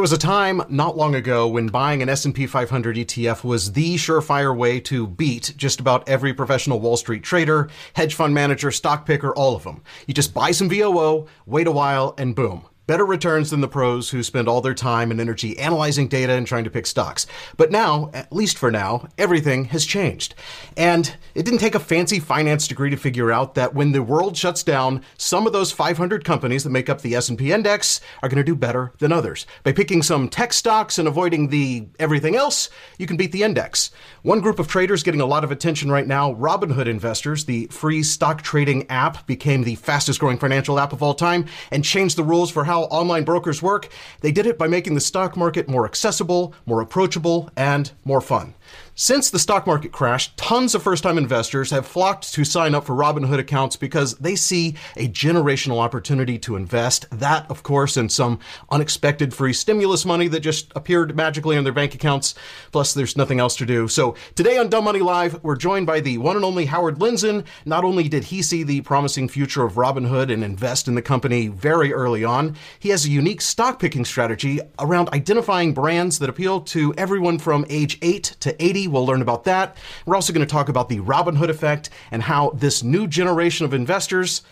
There was a time not long ago when buying an S&P 500 ETF was the surefire way to beat just about every professional Wall Street trader, hedge fund manager, stock picker, all of them. You just buy some VOO, wait a while, and boom better returns than the pros who spend all their time and energy analyzing data and trying to pick stocks. But now, at least for now, everything has changed. And it didn't take a fancy finance degree to figure out that when the world shuts down, some of those 500 companies that make up the S&P index are going to do better than others. By picking some tech stocks and avoiding the everything else, you can beat the index. One group of traders getting a lot of attention right now, Robinhood Investors, the free stock trading app became the fastest growing financial app of all time and changed the rules for how how online brokers work, they did it by making the stock market more accessible, more approachable, and more fun. Since the stock market crashed, tons of first time investors have flocked to sign up for Robinhood accounts because they see a generational opportunity to invest. That, of course, and some unexpected free stimulus money that just appeared magically in their bank accounts. Plus, there's nothing else to do. So, today on Dumb Money Live, we're joined by the one and only Howard Lindzen. Not only did he see the promising future of Robinhood and invest in the company very early on, he has a unique stock picking strategy around identifying brands that appeal to everyone from age 8 to 80 We'll learn about that. We're also going to talk about the Robinhood effect and how this new generation of investors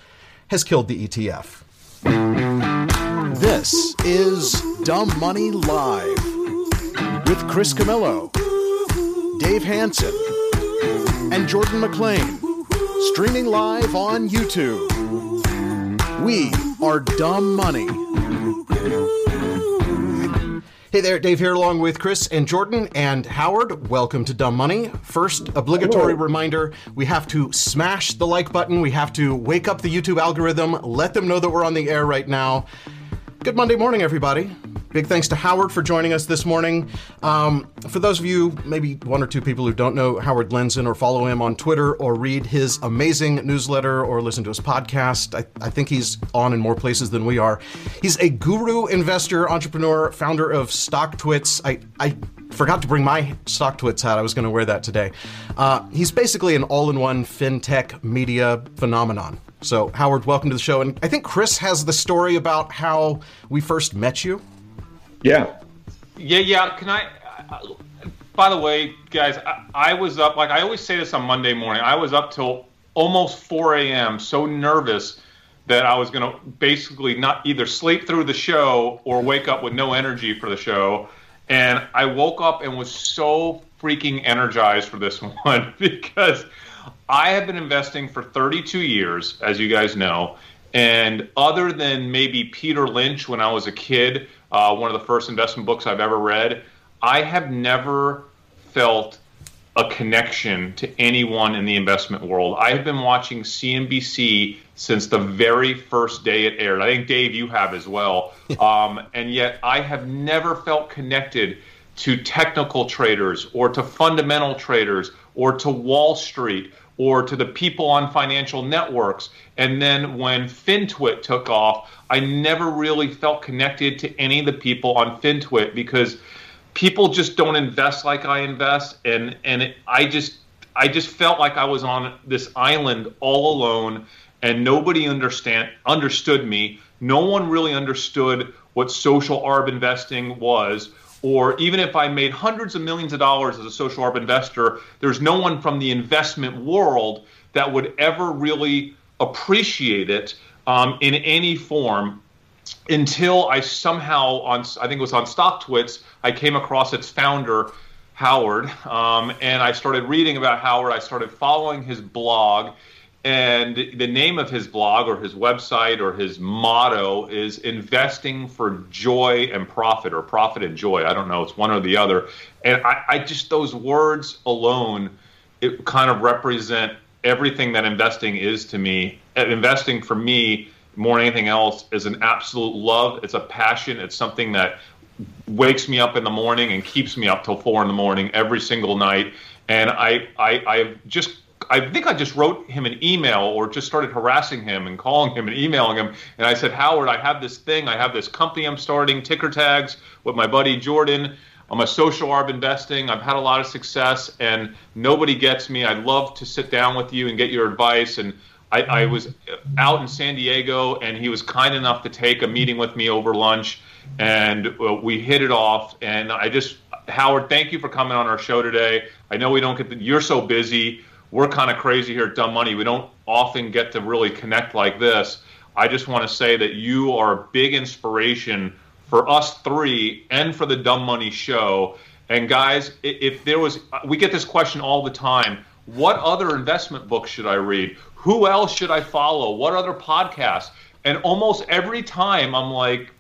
has killed the ETF. This is Dumb Money Live with Chris Camillo, Dave Hanson, and Jordan McLean, streaming live on YouTube. We are Dumb Money. Hey there, Dave here along with Chris and Jordan and Howard. Welcome to Dumb Money. First, obligatory Hello. reminder we have to smash the like button. We have to wake up the YouTube algorithm, let them know that we're on the air right now. Good Monday morning, everybody. Big thanks to Howard for joining us this morning. Um, for those of you, maybe one or two people who don't know Howard Lindzen or follow him on Twitter or read his amazing newsletter or listen to his podcast, I, I think he's on in more places than we are. He's a guru, investor, entrepreneur, founder of StockTwits. I, I forgot to bring my StockTwits hat. I was going to wear that today. Uh, he's basically an all in one fintech media phenomenon. So, Howard, welcome to the show. And I think Chris has the story about how we first met you. Yeah. Yeah, yeah. Can I? Uh, by the way, guys, I, I, was up like I always say this on Monday morning. I was up till almost 4 a.m. So nervous that I was going to basically not either sleep through the show or wake up with no energy for the show. And I woke up and was so freaking energized for this one because I have been investing for 32 years, as you guys know. And other than maybe Peter Lynch when I was a kid, uh, one of the first investment books I've ever read. I have never felt a connection to anyone in the investment world. I have been watching CNBC since the very first day it aired. I think Dave, you have as well. Um, and yet, I have never felt connected to technical traders or to fundamental traders or to Wall Street or to the people on financial networks. And then when FinTwit took off, I never really felt connected to any of the people on FinTwit because people just don't invest like I invest, and and it, I just I just felt like I was on this island all alone, and nobody understand understood me. No one really understood what social arb investing was or even if I made hundreds of millions of dollars as a social arb investor, there's no one from the investment world that would ever really appreciate it um, in any form until I somehow on I think it was on StockTwits I came across its founder Howard um, and I started reading about Howard. I started following his blog and the name of his blog or his website or his motto is investing for joy and profit or profit and joy. I don't know. It's one or the other. And I, I just, those words alone, it kind of represent everything that investing is to me. Uh, investing for me, more than anything else, is an absolute love. It's a passion. It's something that wakes me up in the morning and keeps me up till four in the morning every single night. And I, I, I've just I think I just wrote him an email or just started harassing him and calling him and emailing him. And I said, Howard, I have this thing. I have this company I'm starting, Ticker Tags, with my buddy Jordan. I'm a social arb investing. I've had a lot of success, and nobody gets me. I'd love to sit down with you and get your advice. And I, I was out in San Diego, and he was kind enough to take a meeting with me over lunch. and uh, we hit it off. And I just, Howard, thank you for coming on our show today. I know we don't get the, you're so busy. We're kind of crazy here at Dumb Money. We don't often get to really connect like this. I just want to say that you are a big inspiration for us three and for the Dumb Money show. And guys, if there was, we get this question all the time. What other investment books should I read? Who else should I follow? What other podcasts? And almost every time I'm like,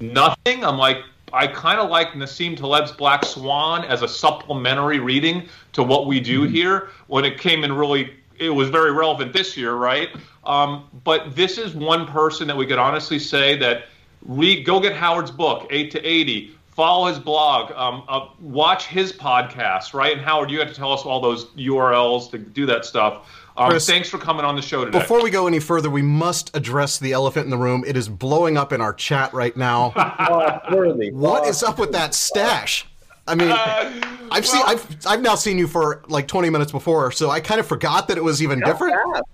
nothing. I'm like, I kind of like Nassim Taleb's Black Swan as a supplementary reading to what we do mm-hmm. here. When it came in really, it was very relevant this year, right? Um, but this is one person that we could honestly say that read, go get Howard's book, Eight to Eighty follow his blog, um, uh, watch his podcast, right? And Howard, you had to tell us all those URLs to do that stuff. Um, Chris, thanks for coming on the show today. Before we go any further, we must address the elephant in the room. It is blowing up in our chat right now. what is up with that stash? I mean, uh, I've well, seen I've I've now seen you for like 20 minutes before, so I kind of forgot that it was even different. Fast?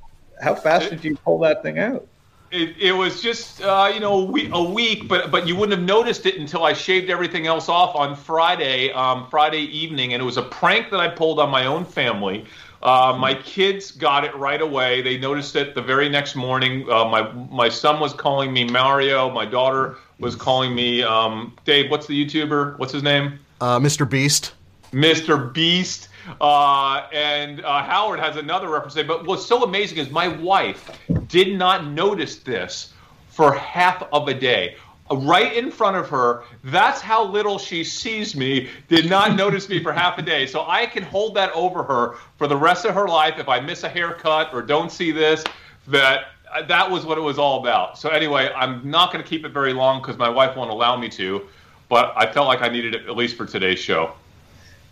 How fast did you pull that thing out? It, it was just uh, you know a week, a week, but but you wouldn't have noticed it until I shaved everything else off on Friday, um, Friday evening, and it was a prank that I pulled on my own family. Uh, my kids got it right away. They noticed it the very next morning. Uh, my my son was calling me Mario. My daughter was calling me um, Dave. What's the YouTuber? What's his name? Uh, Mr. Beast. Mr. Beast. Uh, and uh, Howard has another reference. But what's so amazing is my wife did not notice this for half of a day. Right in front of her, that's how little she sees me, did not notice me for half a day. So I can hold that over her for the rest of her life if I miss a haircut or don't see this, that that was what it was all about. So anyway, I'm not going to keep it very long because my wife won't allow me to, but I felt like I needed it at least for today's show.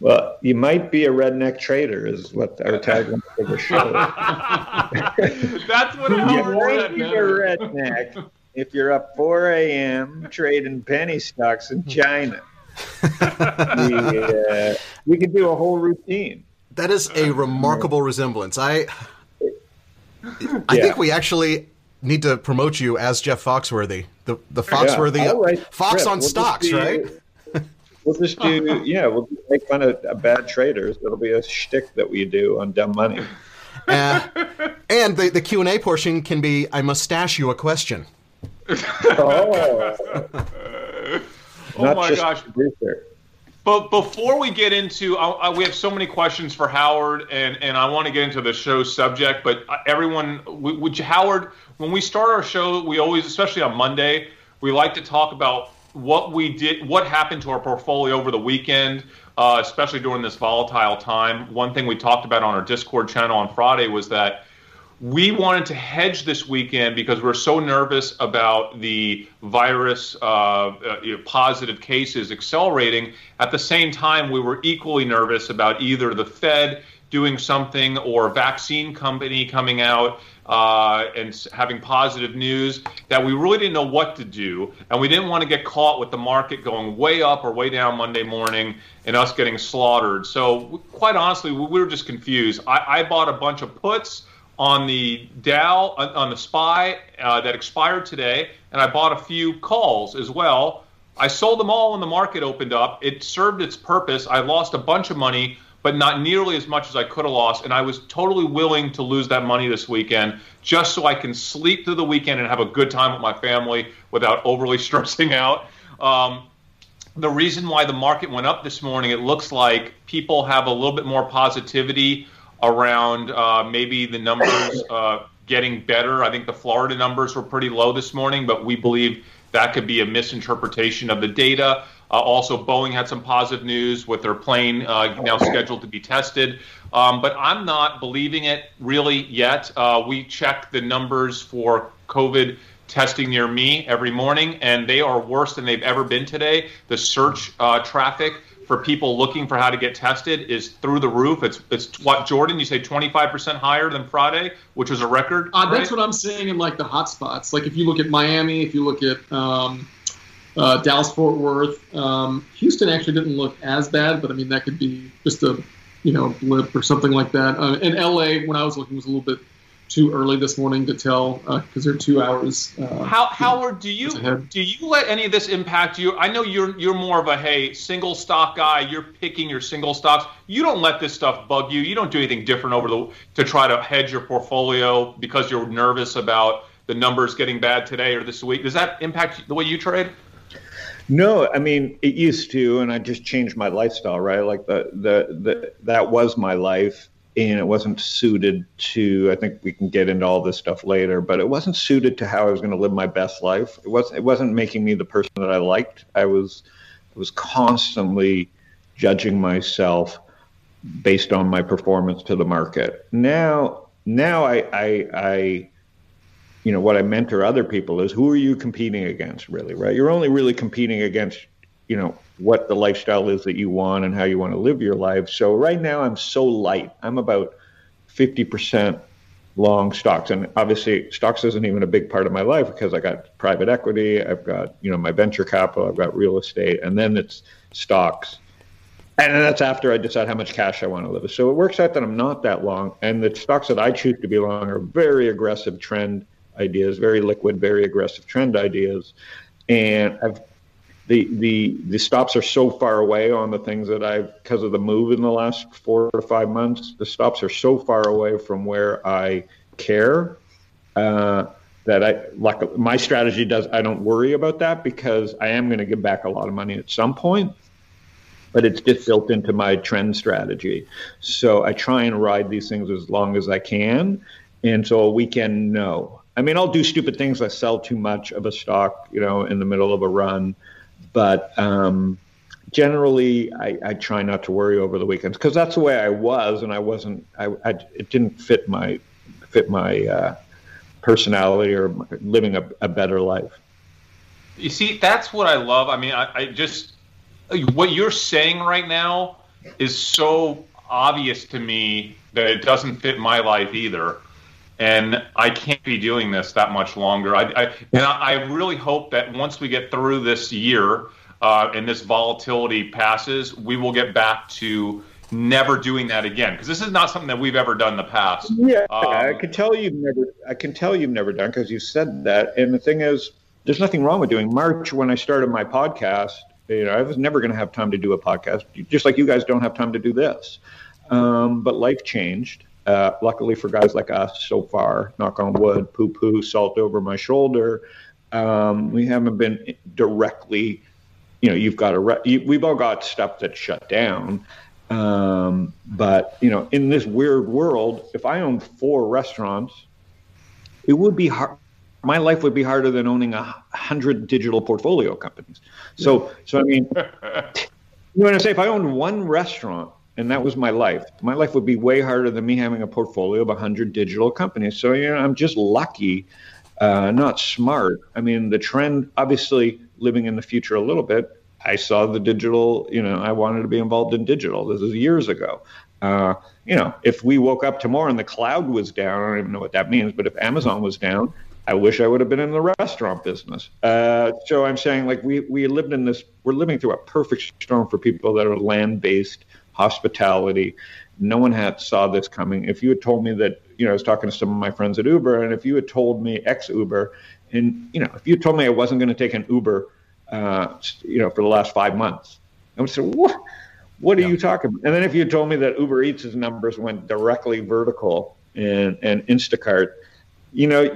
Well, you might be a redneck trader, is what our tagline for the show. That's what I You might be a redneck if you're up 4 a.m. trading penny stocks in China. we, uh, we could do a whole routine. That is a remarkable resemblance. I, I yeah. think we actually need to promote you as Jeff Foxworthy, the the Foxworthy yeah. Fox on we'll stocks, be, right? We'll just do, yeah, we'll make fun of bad traders. It'll be a shtick that we do on dumb money. Uh, and the, the Q&A portion can be, I must stash you a question. Oh, oh my gosh. But before we get into, uh, uh, we have so many questions for Howard, and, and I want to get into the show subject. But everyone, would you, Howard, when we start our show, we always, especially on Monday, we like to talk about what we did, what happened to our portfolio over the weekend, uh, especially during this volatile time. One thing we talked about on our Discord channel on Friday was that we wanted to hedge this weekend because we're so nervous about the virus uh, uh, you know, positive cases accelerating. At the same time, we were equally nervous about either the Fed doing something or vaccine company coming out uh, and having positive news that we really didn't know what to do, and we didn't want to get caught with the market going way up or way down Monday morning and us getting slaughtered. So, quite honestly, we were just confused. I, I bought a bunch of puts on the Dow on the SPY uh, that expired today, and I bought a few calls as well. I sold them all when the market opened up. It served its purpose. I lost a bunch of money but not nearly as much as I could have lost. And I was totally willing to lose that money this weekend just so I can sleep through the weekend and have a good time with my family without overly stressing out. Um, the reason why the market went up this morning, it looks like people have a little bit more positivity around uh, maybe the numbers uh, getting better. I think the Florida numbers were pretty low this morning, but we believe that could be a misinterpretation of the data. Uh, also, Boeing had some positive news with their plane uh, now scheduled to be tested. Um, but I'm not believing it really yet. Uh, we check the numbers for COVID testing near me every morning, and they are worse than they've ever been today. The search uh, traffic for people looking for how to get tested is through the roof. It's it's what Jordan you say 25% higher than Friday, which was a record. Uh, right? That's what I'm seeing in like the hot spots. Like if you look at Miami, if you look at um, uh, Dallas Fort Worth. Um, Houston actually didn't look as bad, but I mean that could be just a you know blip or something like that. Uh, and LA, when I was looking, was a little bit too early this morning to tell because uh, they're two hours. Uh, How, Howard, do you do you let any of this impact you? I know you're you're more of a hey single stock guy. You're picking your single stocks. You don't let this stuff bug you. You don't do anything different over the to try to hedge your portfolio because you're nervous about the numbers getting bad today or this week. Does that impact the way you trade? No, I mean it used to, and I just changed my lifestyle. Right, like the the, the that was my life, and it wasn't suited to. I think we can get into all this stuff later, but it wasn't suited to how I was going to live my best life. It wasn't it wasn't making me the person that I liked. I was was constantly judging myself based on my performance to the market. Now now I I, I you know what I mentor other people is who are you competing against really right you're only really competing against you know what the lifestyle is that you want and how you want to live your life. So right now I'm so light. I'm about 50% long stocks. And obviously stocks isn't even a big part of my life because I got private equity I've got you know my venture capital I've got real estate and then it's stocks. And that's after I decide how much cash I want to live. with. So it works out that I'm not that long, and the stocks that I choose to be long are very aggressive trend ideas, very liquid, very aggressive trend ideas, and I've the the the stops are so far away on the things that I've because of the move in the last four to five months. The stops are so far away from where I care uh, that I like my strategy does. I don't worry about that because I am going to give back a lot of money at some point. But it's just built into my trend strategy. So I try and ride these things as long as I can. And so a weekend, no. I mean, I'll do stupid things I sell too much of a stock, you know, in the middle of a run. But um, generally, I, I, try not to worry over the weekends because that's the way I was, and I wasn't. I, I it didn't fit my fit my uh, personality or living a, a, better life. You see, that's what I love. I mean, I, I just what you're saying right now is so obvious to me that it doesn't fit my life either and I can't be doing this that much longer. I, I and I, really hope that once we get through this year uh, and this volatility passes, we will get back to never doing that again because this is not something that we've ever done in the past. Yeah, um, I can tell you've never. I can tell you've never done because you said that. And the thing is, there's nothing wrong with doing March. When I started my podcast, you know, I was never going to have time to do a podcast, just like you guys don't have time to do this. Um, but life changed uh, luckily for guys like us, so far, knock on wood, poo poo, salt over my shoulder, um, we haven't been directly, you know, you've got a, re- you, we've all got stuff that's shut down. Um, but, you know, in this weird world, if I owned four restaurants, it would be hard. My life would be harder than owning a hundred digital portfolio companies. So, so I mean, you want to say if I owned one restaurant, and that was my life. My life would be way harder than me having a portfolio of 100 digital companies. So, you know, I'm just lucky, uh, not smart. I mean, the trend, obviously, living in the future a little bit, I saw the digital, you know, I wanted to be involved in digital. This is years ago. Uh, you know, if we woke up tomorrow and the cloud was down, I don't even know what that means, but if Amazon was down, I wish I would have been in the restaurant business. Uh, so I'm saying, like, we, we lived in this, we're living through a perfect storm for people that are land based hospitality. No one had saw this coming. If you had told me that, you know, I was talking to some of my friends at Uber, and if you had told me ex Uber, and you know, if you told me I wasn't going to take an Uber, uh, you know, for the last five months, I would say, what? What are yeah. you talking about? And then if you told me that Uber Eats' numbers went directly vertical and and Instacart, you know,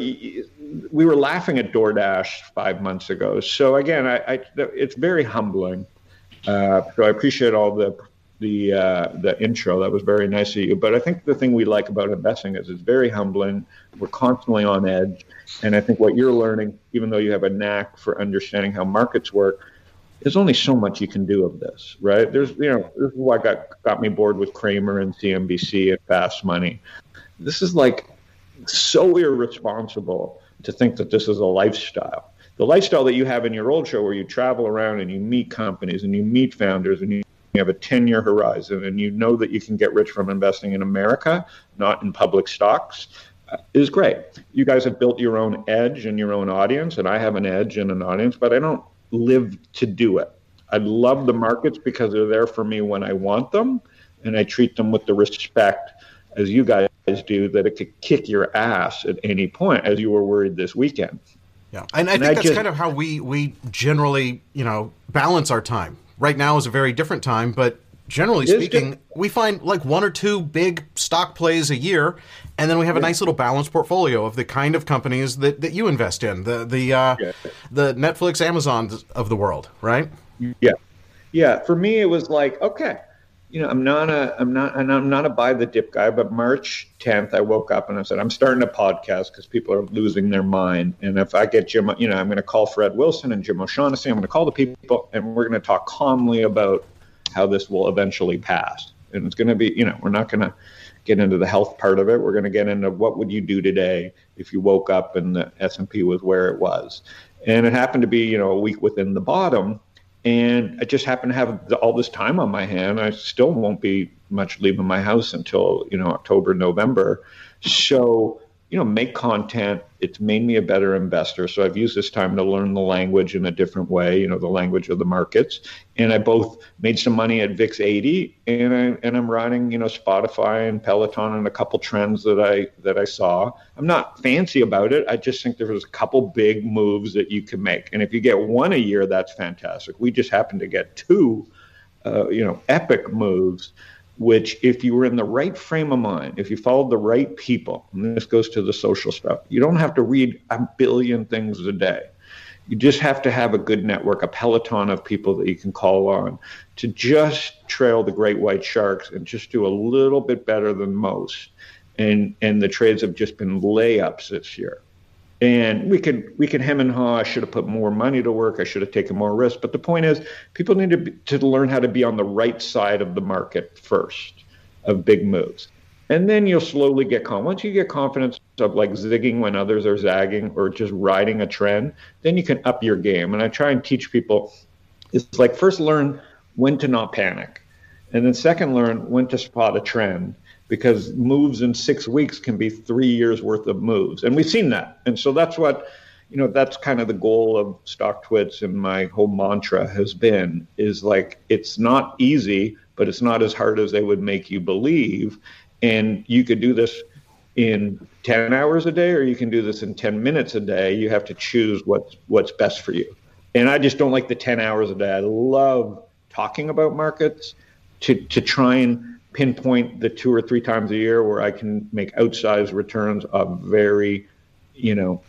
we were laughing at DoorDash five months ago. So again, I, I it's very humbling. Uh, so I appreciate all the the uh, the intro. That was very nice of you. But I think the thing we like about investing is it's very humbling. We're constantly on edge, and I think what you're learning, even though you have a knack for understanding how markets work, there's only so much you can do of this, right? There's you know this is what got got me bored with Cramer and CNBC and Fast Money. This is like so irresponsible to think that this is a lifestyle. The lifestyle that you have in your old show, where you travel around and you meet companies and you meet founders and you you have a 10 year horizon and you know that you can get rich from investing in America, not in public stocks, uh, is great. You guys have built your own edge and your own audience, and I have an edge and an audience, but I don't live to do it. I love the markets because they're there for me when I want them, and I treat them with the respect as you guys do that it could kick your ass at any point, as you were worried this weekend. Yeah, and I think I that's just, kind of how we we generally you know balance our time. Right now is a very different time, but generally speaking, we find like one or two big stock plays a year, and then we have a nice little balanced portfolio of the kind of companies that, that you invest in, the the uh, yeah. the Netflix, Amazon of the world, right? Yeah, yeah. For me, it was like okay, you know, I'm not a, I'm not, and I'm not a buy the dip guy. But March 10th, I woke up and I said, I'm starting a podcast because people are losing their mind. And if I get Jim, you know, I'm going to call Fred Wilson and Jim O'Shaughnessy. I'm going to call the people, and we're going to talk calmly about how this will eventually pass. And it's going to be, you know, we're not going to get into the health part of it. We're going to get into what would you do today if you woke up and the S&P was where it was. And it happened to be, you know, a week within the bottom and I just happen to have all this time on my hand. I still won't be much leaving my house until you know October, November. So you know, make content. It's made me a better investor. So I've used this time to learn the language in a different way, you know, the language of the markets. And I both made some money at VIX 80 and I and I'm riding, you know, Spotify and Peloton and a couple trends that I that I saw. I'm not fancy about it. I just think there was a couple big moves that you can make. And if you get one a year, that's fantastic. We just happened to get two uh, you know, epic moves which if you were in the right frame of mind, if you followed the right people, and this goes to the social stuff, you don't have to read a billion things a day. You just have to have a good network, a peloton of people that you can call on to just trail the great white sharks and just do a little bit better than most. And and the trades have just been layups this year. And we could we could hem and haw. I should have put more money to work. I should have taken more risk. But the point is, people need to be, to learn how to be on the right side of the market first of big moves, and then you'll slowly get confident. Once you get confidence of like zigging when others are zagging, or just riding a trend, then you can up your game. And I try and teach people. It's like first learn when to not panic, and then second learn when to spot a trend because moves in six weeks can be three years worth of moves. And we've seen that. And so that's what, you know, that's kind of the goal of StockTwits and my whole mantra has been is like, it's not easy, but it's not as hard as they would make you believe. And you could do this in 10 hours a day or you can do this in 10 minutes a day. You have to choose what's, what's best for you. And I just don't like the 10 hours a day. I love talking about markets to, to try and pinpoint the two or three times a year where I can make outsized returns of very, you know,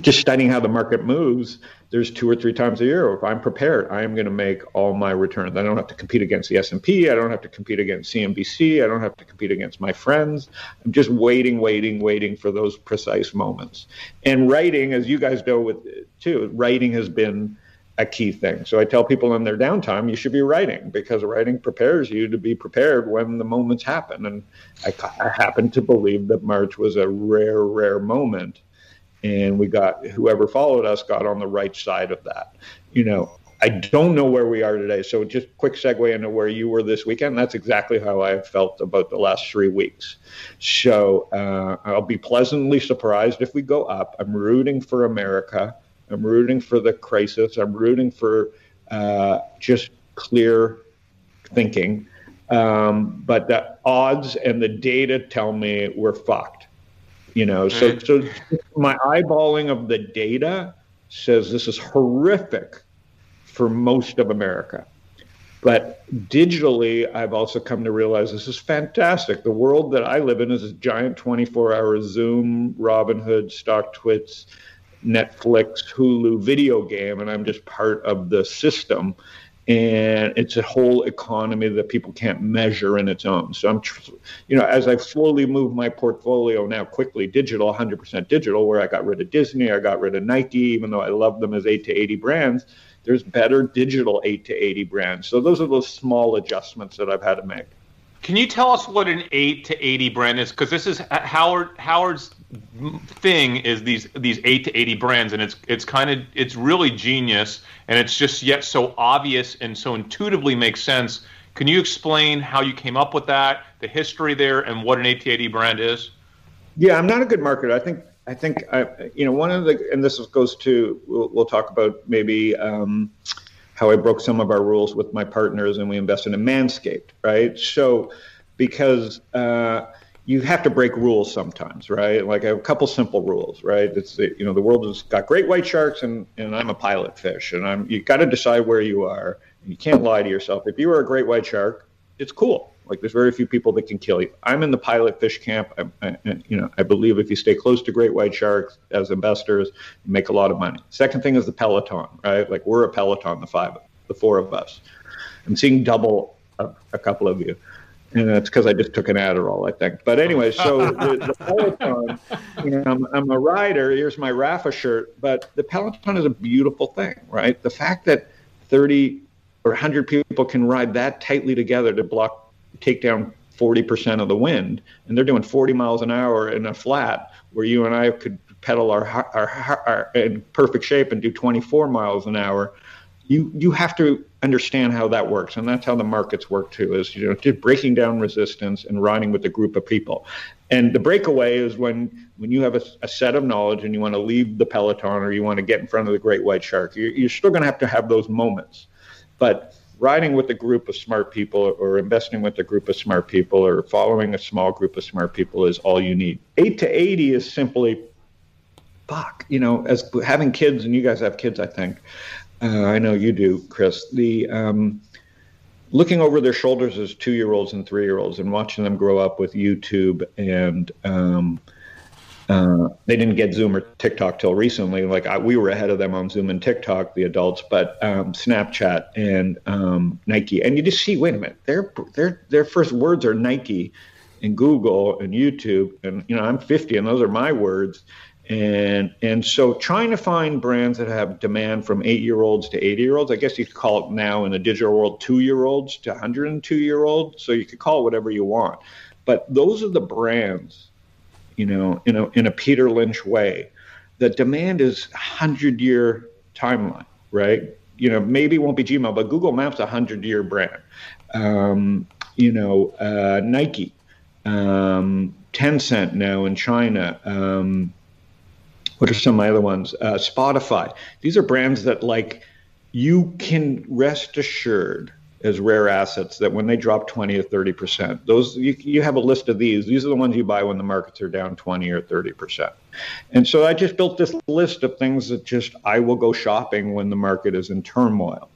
just studying how the market moves. There's two or three times a year. If I'm prepared, I am going to make all my returns. I don't have to compete against the S&P. I don't have to compete against CNBC. I don't have to compete against my friends. I'm just waiting, waiting, waiting for those precise moments. And writing, as you guys know, with too, writing has been a key thing. So I tell people in their downtime, you should be writing because writing prepares you to be prepared when the moments happen. And I, I happen to believe that March was a rare, rare moment. And we got whoever followed us got on the right side of that. You know, I don't know where we are today. So just quick segue into where you were this weekend. That's exactly how I felt about the last three weeks. So uh, I'll be pleasantly surprised if we go up. I'm rooting for America. I'm rooting for the crisis. I'm rooting for uh, just clear thinking. Um, but the odds and the data tell me we're fucked. You know, so so my eyeballing of the data says this is horrific for most of America. But digitally, I've also come to realize this is fantastic. The world that I live in is a giant 24 hour Zoom, Robinhood, StockTwits, Netflix, Hulu video game, and I'm just part of the system. And it's a whole economy that people can't measure in its own. So I'm, you know, as I've slowly move my portfolio now quickly digital, 100% digital, where I got rid of Disney, I got rid of Nike, even though I love them as 8 to 80 brands. There's better digital 8 to 80 brands. So those are those small adjustments that I've had to make. Can you tell us what an 8 to 80 brand is? Because this is Howard Howard's thing is these these 8 to 80 brands, and it's it's kind of it's really genius, and it's just yet so obvious and so intuitively makes sense. Can you explain how you came up with that, the history there, and what an 8 to 80 brand is? Yeah, I'm not a good marketer. I think I think I, you know one of the and this goes to we'll, we'll talk about maybe. Um, how I broke some of our rules with my partners and we invested in Manscaped, right? So, because uh, you have to break rules sometimes, right? Like a couple simple rules, right? It's you know the world has got great white sharks and and I'm a pilot fish, and I'm you got to decide where you are. You can't lie to yourself. If you are a great white shark, it's cool. Like there's very few people that can kill you. I'm in the pilot fish camp. I, I, you know, I believe if you stay close to great white sharks as investors, you make a lot of money. Second thing is the peloton, right? Like we're a peloton, the five, the four of us. I'm seeing double a, a couple of you and that's because I just took an Adderall, I think. But anyway, so the, the Peloton, you know, I'm, I'm, a rider. Here's my Rapha shirt, but the Peloton is a beautiful thing, right? The fact that 30 or 100 people can ride that tightly together to block, take down 40% of the wind, and they're doing 40 miles an hour in a flat where you and I could pedal our, our, our, in perfect shape and do 24 miles an hour you you have to understand how that works, and that's how the markets work too. Is you know just breaking down resistance and riding with a group of people. And the breakaway is when when you have a, a set of knowledge and you want to leave the peloton or you want to get in front of the great white shark. You're, you're still going to have to have those moments, but riding with a group of smart people or investing with a group of smart people or following a small group of smart people is all you need. 8 to 80 is simply fuck, you know, as having kids and you guys have kids I think uh, I know you do, Chris. The um, looking over their shoulders as two-year-olds and three-year-olds, and watching them grow up with YouTube, and um, uh, they didn't get Zoom or TikTok till recently. Like I, we were ahead of them on Zoom and TikTok, the adults, but um, Snapchat and um, Nike, and you just see, wait a minute, their their their first words are Nike, and Google and YouTube, and you know I'm 50, and those are my words and and so trying to find brands that have demand from eight year olds to 80 year olds, I guess you could call it now in the digital world two year olds to 102 year olds. So you could call it whatever you want. But those are the brands, you know, in a in a Peter Lynch way. The demand is hundred year timeline, right? You know, maybe won't be Gmail, but Google Maps a hundred year brand. Um, you know, uh, Nike, um, Tencent now in China. Um, what are some of my other ones? Uh, Spotify. These are brands that like you can rest assured as rare assets that when they drop 20 or 30 percent, those you, you have a list of these. These are the ones you buy when the markets are down 20 or 30 percent. And so I just built this list of things that just I will go shopping when the market is in turmoil.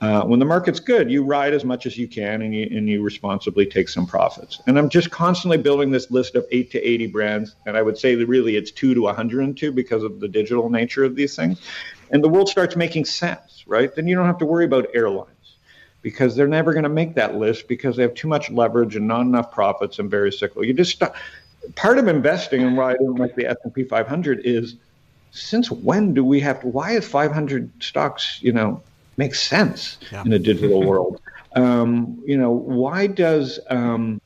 Uh, when the market's good, you ride as much as you can and you, and you responsibly take some profits. And I'm just constantly building this list of eight to 80 brands. And I would say that really it's two to 102 because of the digital nature of these things. And the world starts making sense, right? Then you don't have to worry about airlines because they're never going to make that list because they have too much leverage and not enough profits and very cyclical. You just stop. Part of investing and why I don't like the S&P 500 is since when do we have to, why is 500 stocks, you know, makes sense yeah. in a digital world. Um, you know, why does um,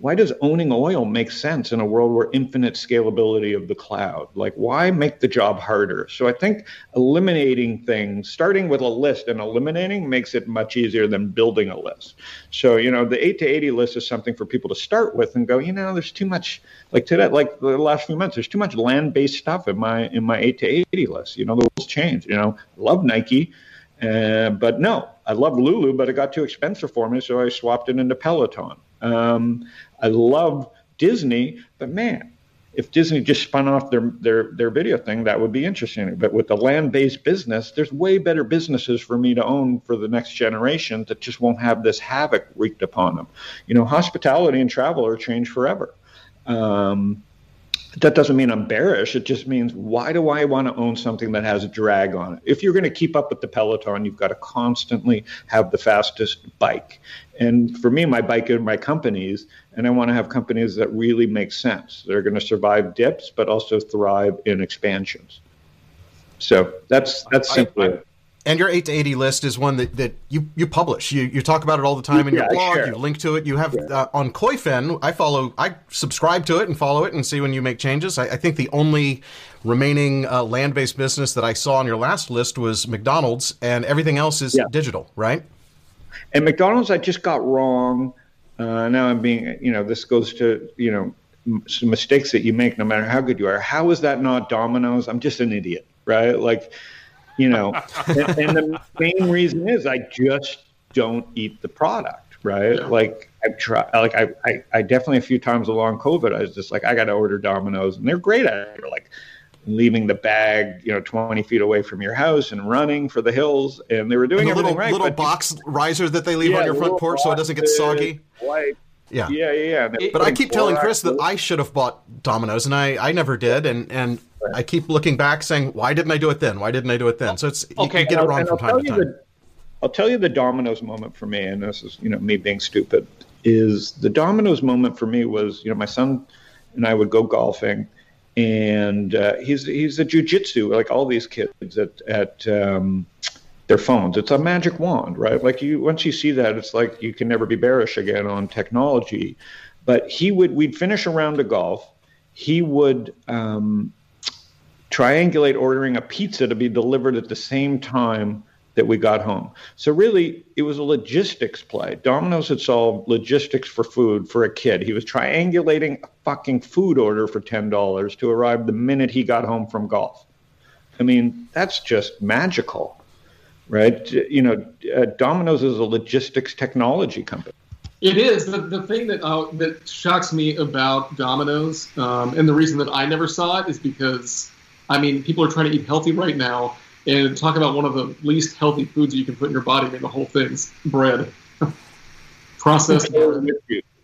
why does owning oil make sense in a world where infinite scalability of the cloud? Like, why make the job harder? So I think eliminating things, starting with a list and eliminating, makes it much easier than building a list. So you know, the eight to eighty list is something for people to start with and go. You know, there's too much. Like today, like the last few months, there's too much land-based stuff in my in my eight to eighty list. You know, the rules change. You know, love Nike uh, but no, I love Lulu, but it got too expensive for me, so I swapped it into Peloton. Um, I love Disney, but man, if Disney just spun off their, their their video thing, that would be interesting. But with the land-based business, there's way better businesses for me to own for the next generation that just won't have this havoc wreaked upon them. You know, hospitality and travel are changed forever. Um, that doesn't mean I'm bearish. It just means why do I want to own something that has a drag on it? If you're going to keep up with the peloton, you've got to constantly have the fastest bike. And for me, my bike are my companies, and I want to have companies that really make sense. They're going to survive dips, but also thrive in expansions. So that's that's simply I, I, and your 8 to 80 list is one that, that you, you publish. You, you talk about it all the time in your yeah, blog. Sure. You link to it. You have yeah. uh, on Koyfin. I follow, I subscribe to it and follow it and see when you make changes. I, I think the only remaining uh, land based business that I saw on your last list was McDonald's, and everything else is yeah. digital, right? And McDonald's, I just got wrong. Uh, now I'm being, you know, this goes to, you know, some mistakes that you make no matter how good you are. How is that not Domino's? I'm just an idiot, right? Like, you know and, and, the main reason is i just don't eat the product right? Yeah. Like I've tried, like I, I, I definitely a few times along COVID, I was just like, I got to order Domino's, and they're great at it. Like leaving the bag, you know, 20 feet away from your house and running for the hills, and they were doing And the everything little right. little but- box riser that they leave Yeah, on your front little porch so it doesn't get soggy. White. Yeah. Yeah, yeah, yeah. But I keep telling Chris that I should have bought Domino's, and I, I never did, and and I keep looking back saying, why didn't I do it then? Why didn't I do it then? So it's you- Okay, you get it wrong from time to time. The, I'll tell you the Domino's moment for me, and this is you know me being stupid. Is the Domino's moment for me was you know my son and I would go golfing, and uh, he's he's a jujitsu like all these kids at at um, their phones. It's a magic wand, right? Like you once you see that, it's like you can never be bearish again on technology. But he would we'd finish a round of golf. He would um, triangulate ordering a pizza to be delivered at the same time that we got home. So really, it was a logistics play. Domino's had solved logistics for food for a kid. He was triangulating a fucking food order for ten dollars to arrive the minute he got home from golf. I mean, that's just magical, right? You know, uh, Domino's is a logistics technology company. It is the, the thing that uh, that shocks me about Domino's, um, and the reason that I never saw it is because, I mean, people are trying to eat healthy right now, and talk about one of the least healthy foods you can put in your body. I mean, the whole thing's bread, processed bread.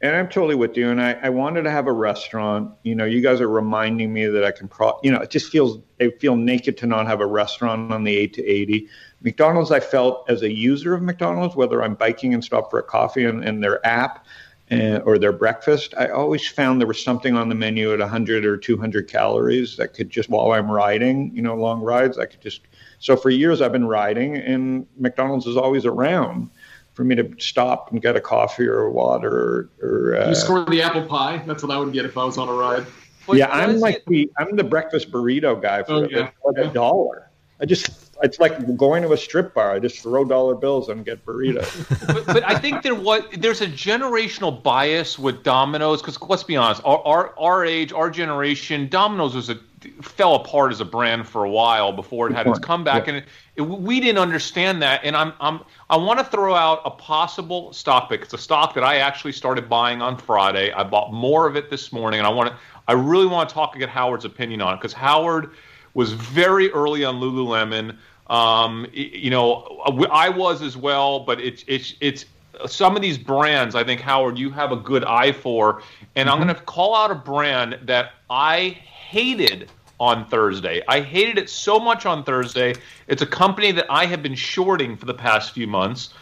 And I'm totally with you. And I, I wanted to have a restaurant. You know, you guys are reminding me that I can pro. You know, it just feels I feel naked to not have a restaurant on the eight to eighty. McDonald's, I felt as a user of McDonald's, whether I'm biking and stop for a coffee and, and their app. And, or their breakfast, I always found there was something on the menu at 100 or 200 calories that could just, while I'm riding, you know, long rides, I could just. So for years I've been riding, and McDonald's is always around for me to stop and get a coffee or a water or. or uh, You score the apple pie. That's what I would get if I was on a ride. What- yeah, what I'm like it- the I'm the breakfast burrito guy for Oh, like yeah. a dollar. I just it's like going to a strip bar. I just throw dollar bills and get burritos. but, but I think there what there's a generational bias with Domino's because let's be honest, our, our our age, our generation, Domino's was a fell apart as a brand for a while before it had its comeback, Yeah. and it, it, we didn't understand that. And I'm I'm I want to throw out a possible stock pick. It's a stock that I actually started buying on Friday. I bought more of it this morning, and I want to I really want to talk and get Howard's opinion on it because Howard was very early on Lululemon. Um, you know, uh, I was as well, but it's it's it's uh, some of these brands. I think Howard, you have a good eye for, and I'm mm-hmm. going to call out a brand that I hated on Thursday. I hated it so much on Thursday. It's a company that I have been shorting for the past few months,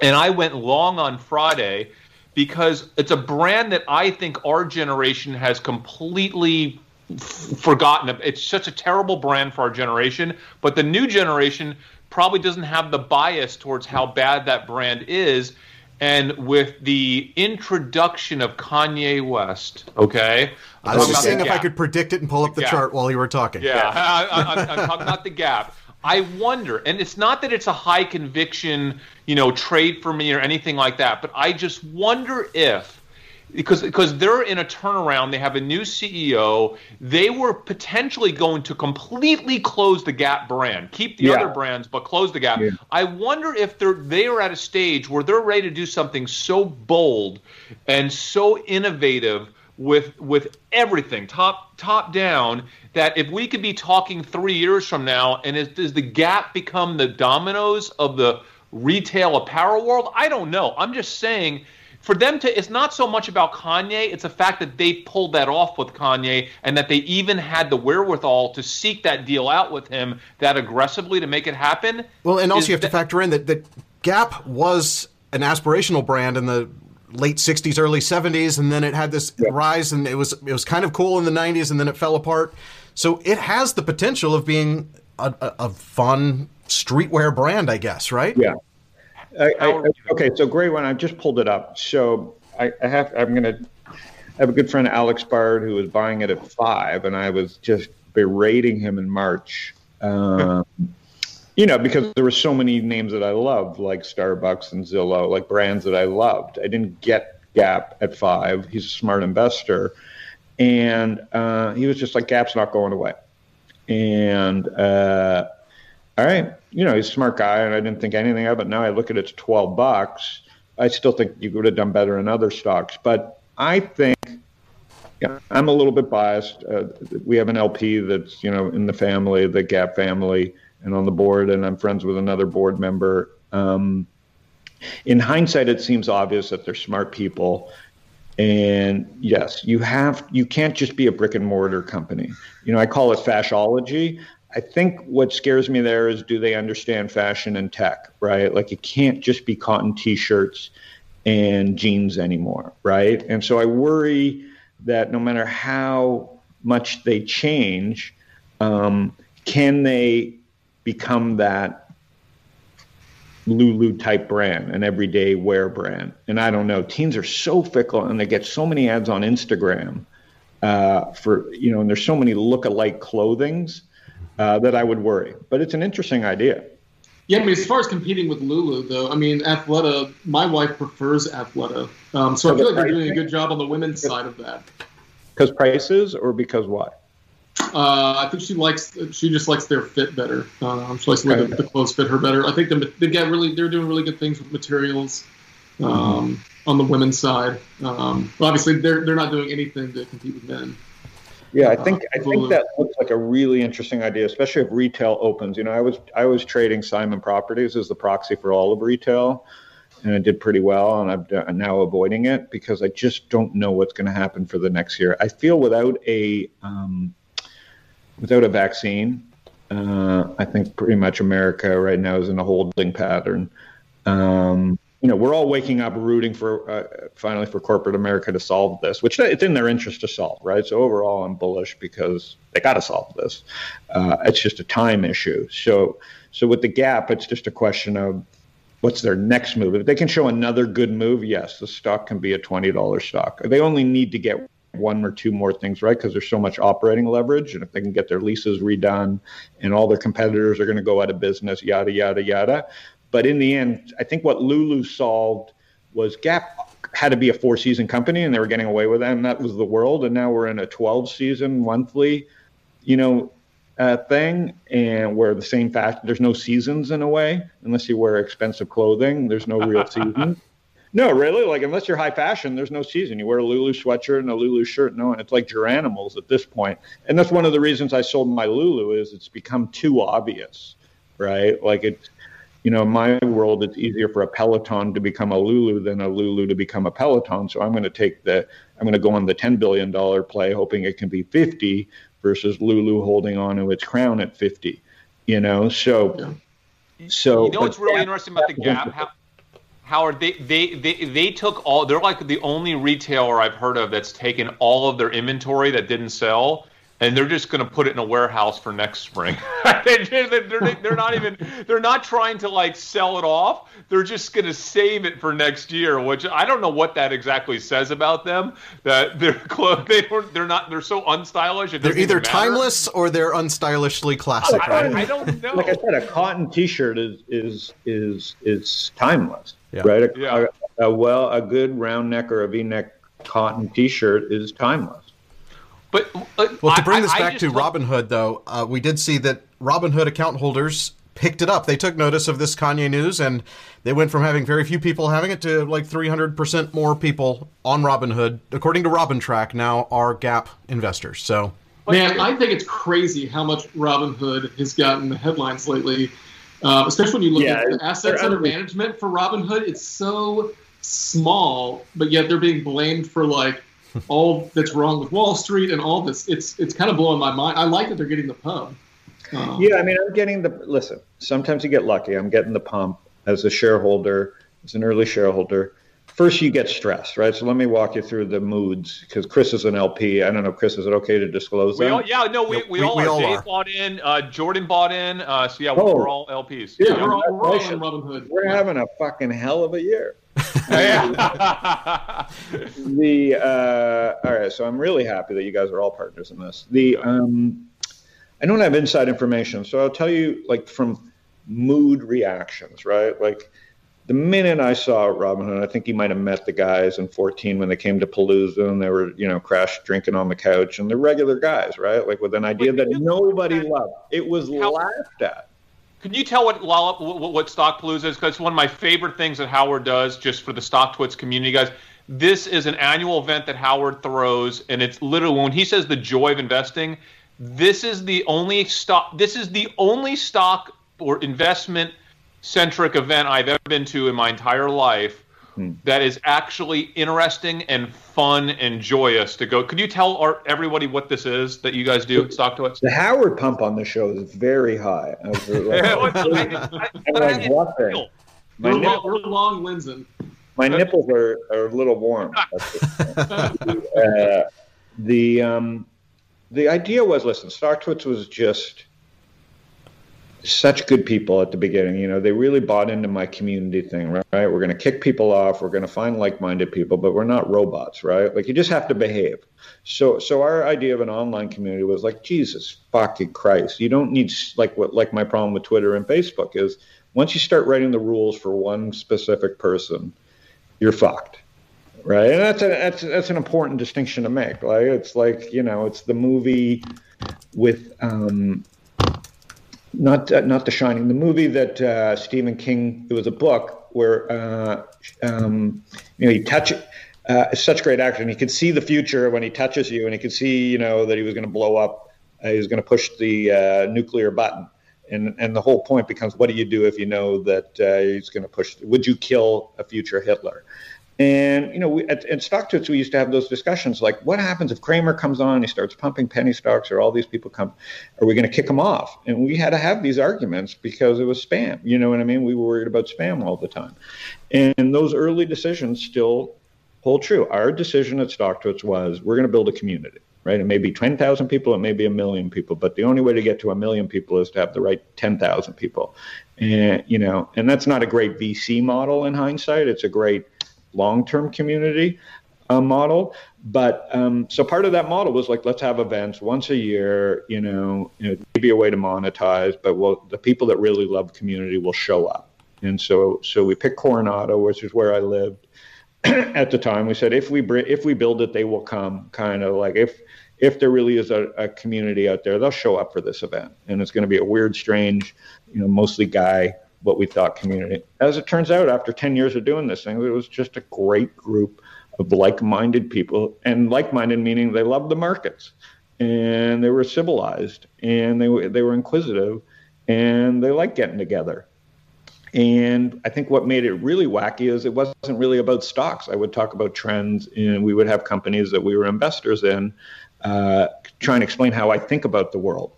and I went long on Friday because it's a brand that I think our generation has completely forgotten. It's such a terrible brand for our generation, but the new generation probably doesn't have the bias towards how bad that brand is. And with the introduction of Kanye West, okay, I was just seeing if I could predict it and pull up the Yeah. chart while you were talking. Yeah, I, I, I'm, I'm talking about the gap. I wonder, and it's not that it's a high conviction, you know, trade for me or anything like that, but I just wonder if because because they're in a turnaround, they have a new CEO, they were potentially going to completely close the Gap brand, keep the Yeah. other brands, but close the Gap. Yeah. I wonder if they're they are at a stage where they're ready to do something so bold and so innovative with with everything top top down that if we could be talking three years from now and is, does the gap become the Domino's of the retail apparel world i don't know i'm just saying for them to it's not so much about kanye it's the fact that they pulled that off with kanye and that they even had the wherewithal to seek that deal out with him that aggressively to make it happen. Well, and also you have to factor in that, that Gap was an aspirational brand in the late 60s early 70s and then it had this rise and it was it was kind of cool in the 90s and then it fell apart. So it has the potential of being a, a, a fun streetwear brand i guess right? Yeah. I, I, okay, so great one. I just pulled it up. So I, I have. I'm gonna. I have a good friend Alex Bard who was buying it at five, and I was just berating him in March. Um, you know, because there were so many names that I loved, like Starbucks and Zillow, like brands that I loved. I didn't get Gap at five. He's a smart investor, and uh, he was just like, "Gap's not going away." And uh, all right, you know, he's a smart guy, and I didn't think anything of it. Now I look at it, it's twelve bucks. I still think you would have done better in other stocks. But I think I'm a little bit biased. Uh, we have an LP that's you know in the family, the Gap family, and on the board, and I'm friends with another board member. Um, in hindsight, it seems obvious that they're smart people. And yes, you have you can't just be a brick and mortar company. You know, I call it fashology. I think what scares me there is do they understand fashion and tech, right? Like it can't just be cotton t-shirts and jeans anymore, right? And so I worry that no matter how much they change, um, can they become that Lulu type brand, an everyday wear brand? And I don't know. Teens are so fickle, and they get so many ads on Instagram uh, for you know, and there's so many look-alike clothings uh, that I would worry. But it's an interesting idea. Yeah, I mean, as far as competing with Lulu, though, I mean, Athleta, my wife prefers Athleta. Um, so I feel like they're doing a good job on the women's side of that. Because prices or because what? Uh, I think she likes, she just likes their fit better. Um, she likes the way the, the, clothes fit her better. I think the, they get really, they're doing really good things with materials um, mm-hmm. on the women's side. Um, obviously, they're, they're not doing anything to compete with men. Yeah, I think I think that looks like a really interesting idea, especially if retail opens. You know, I was I was trading Simon Properties as the proxy for all of retail, and it did pretty well, and I'm, I'm now avoiding it because I just don't know what's going to happen for the next year. I feel without a um, without a vaccine, uh, I think pretty much America right now is in a holding pattern. Um, you know, we're all waking up rooting for uh, finally for corporate America to solve this, which it's in their interest to solve, right? So overall, I'm bullish because they got to solve this. Uh, it's just a time issue. So, so with the gap, it's just a question of what's their next move. If they can show another good move, yes, the stock can be a twenty dollars stock. They only need to get one or two more things right because there's so much operating leverage, and if they can get their leases redone, and all their competitors are going to go out of business, yada yada yada but in the end, I think what Lulu solved was Gap had to be a four season company and they were getting away with that and that was the world. And now we're in a 12 season monthly you know uh, thing and where the same fashion there's no seasons in a way unless you wear expensive clothing there's no real season. No really like unless you're high fashion there's no season. You wear a lulu sweatshirt and a lulu shirt no and it's like your animals at this point. point. And that's one of the reasons i sold my lulu is it's become too obvious right? Like it's you know, in my world, it's easier for a Peloton to become a Lulu than a Lulu to become a Peloton. So I'm going to take the, I'm going to go on the $10 billion play, hoping it can be 50 versus Lulu holding on to its crown at 50, you know? So, yeah. so. You know what's really interesting about the Gap? How, Howard, they, they, they, they took all, they're like the only retailer I've heard of that's taken all of their inventory that didn't sell and they're just going to put it in a warehouse for next spring. they're, they're, they're, not even they're not trying to like sell it off. They're just going to save it for next year, which I don't know what that exactly says about them. That they're they they're not they're so unstylish. they're either timeless or they're unstylishly classic. I, I, I, don't know. Like I said, a cotton T-shirt is is is is timeless, yeah. right? A, yeah. a, a well a good round neck or a V-neck cotton T-shirt is timeless. But uh, well, to bring I, this back to Robinhood, though, uh, we did see that Robinhood account holders picked it up. They took notice of this Kanye news, and they went from having very few people having it to like 300% more people on Robinhood, according to RobinTrack, now are Gap investors. So, man, I think it's crazy how much Robinhood has gotten the headlines lately. Uh, especially when you look yeah, at the assets under management for Robinhood, it's so small, but yet they're being blamed for like all that's wrong with Wall Street and all this. It's it's kind of blowing my mind. I like that they're getting the pump. Um, yeah, I mean, I'm getting the listen. Sometimes you get lucky. I'm getting the pump as a shareholder, as an early shareholder. First, you get stressed, right? So let me walk you through the moods because Chris is an LP. I don't know, Chris, is it okay to disclose we that? All, yeah, no, we, we, we all we are. All Dave are. bought in, uh, Jordan bought in. Uh, so yeah, oh. we're all LPs. Yeah, we're all, we're all in Robinhood. We're having a fucking hell of a year. the uh, all right, so I'm really happy that you guys are all partners in this. The um, I don't have inside information, so I'll tell you like from mood reactions, right? Like the minute I saw Robinhood, I think he might have met the guys in 14 when they came to Palooza and they were, you know, crash drinking on the couch and they're regular guys, right? Like with an idea that nobody loved. It was laughed at. Can you tell what what, what Stock Palooza is? Because it's one of my favorite things that Howard does, just for the StockTwits community, guys. This is an annual event that Howard throws, and it's literally when he says the joy of investing. This is the only stock. This is the only stock or investment centric event I've ever been to in my entire life hmm. that is actually interesting and fun and joyous to go. Could you tell our, everybody what this is that you guys do at StockTwits? The Howard pump on the show is very high. Like, I, we're, long, we're long Lindzen. My nipples are, are a little warm. uh, the um, the idea was, listen, StockTwits was just such good people at the beginning. You know, they really bought into my community thing, right? We're going to kick people off. We're going to find like-minded people, but we're not robots, right? Like you just have to behave. So, so our idea of an online community was like, Jesus fucking Christ, you don't need like what like my problem with Twitter and Facebook is once you start writing the rules for one specific person, you're fucked. Right, and that's a, that's that's an important distinction to make. Like it's like you know, it's the movie with um, not uh, not The Shining, the movie that uh, Stephen King. It was a book where uh, um, you know he touch. Uh, such great action. He could see the future when he touches you, and he could see you know that he was going to blow up. Uh, he was going to push the uh, nuclear button, and and the whole point becomes, what do you do if you know that he's going to push? Would you kill a future Hitler? And you know, we, at, at StockTwits, we used to have those discussions like, what happens if Cramer comes on and he starts pumping penny stocks, or all these people come? Are we going to kick him off? And we had to have these arguments because it was spam. You know what I mean? We were worried about spam all the time, and those early decisions still hold true. Our decision at StockTwits was we're going to build a community. Right? It may be 10,000 people, it may be a million people, but the only way to get to a million people is to have the right 10,000 people. And, you know, and that's not a great VC model in hindsight. It's a great long-term community uh, model. But um, so part of that model was like, let's have events once a year. You know, you know, maybe a way to monetize, but we'll, the people that really love community will show up. And so, so we picked Coronado, which is where I lived at the time. We said if we if we build it, they will come. Kind of like if if there really is a, a community out there, they'll show up for this event, and it's going to be a weird, strange, you know, mostly guy what we thought community. As it turns out, after 10 years of doing this thing, it was just a great group of like-minded people, and like-minded meaning they loved the markets, and they were civilized, and they were they were inquisitive, and they liked getting together. And I think what made it really wacky is it wasn't really about stocks. I would talk about trends, and we would have companies that we were investors in uh, trying to explain how I think about the world.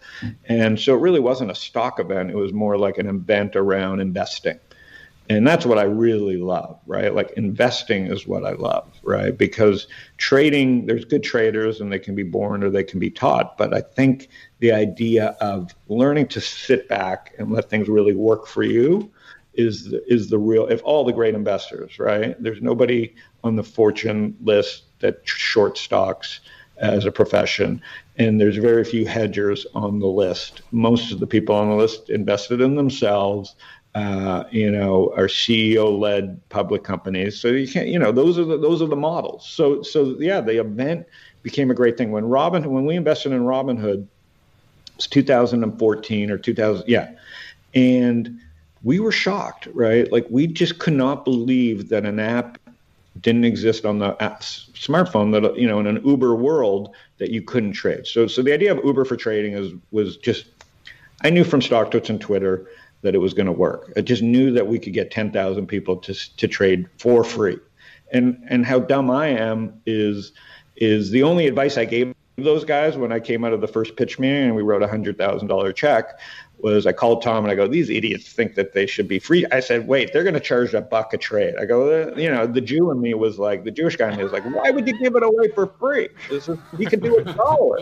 And so it really wasn't a stock event, it was more like an event around investing. And that's what I really love, right? Like investing is what I love, right? Because trading, there's good traders and they can be born or they can be taught. But I think the idea of learning to sit back and let things really work for you is is the real if all the great investors right there's nobody on the fortune list that short stocks as a profession, and there's very few hedgers on the list. Most of the people on the list invested in themselves. Uh, you know, are CEO-led public companies. So you can't, you know, those are the those are the models. So so yeah, the event became a great thing when Robin when we invested in Robinhood, it's 2014 or 2000, yeah, and we were shocked, right? Like we just could not believe that an app didn't exist on the smartphone that you know in an Uber world that you couldn't trade. So so the idea of Uber for trading is was just I knew from StockTwits and Twitter that it was going to work. I just knew that we could get 10,000 people to to trade for free. And and how dumb I am is is the only advice I gave those guys when I came out of the first pitch meeting and we wrote a hundred thousand dollar check was I called Tom and I go, these idiots think that they should be free. I said, wait, they're going to charge a buck a trade. I go, uh, you know, the Jew in me was like, the Jewish guy in me was like, why would you give it away for free? This is, he could do it for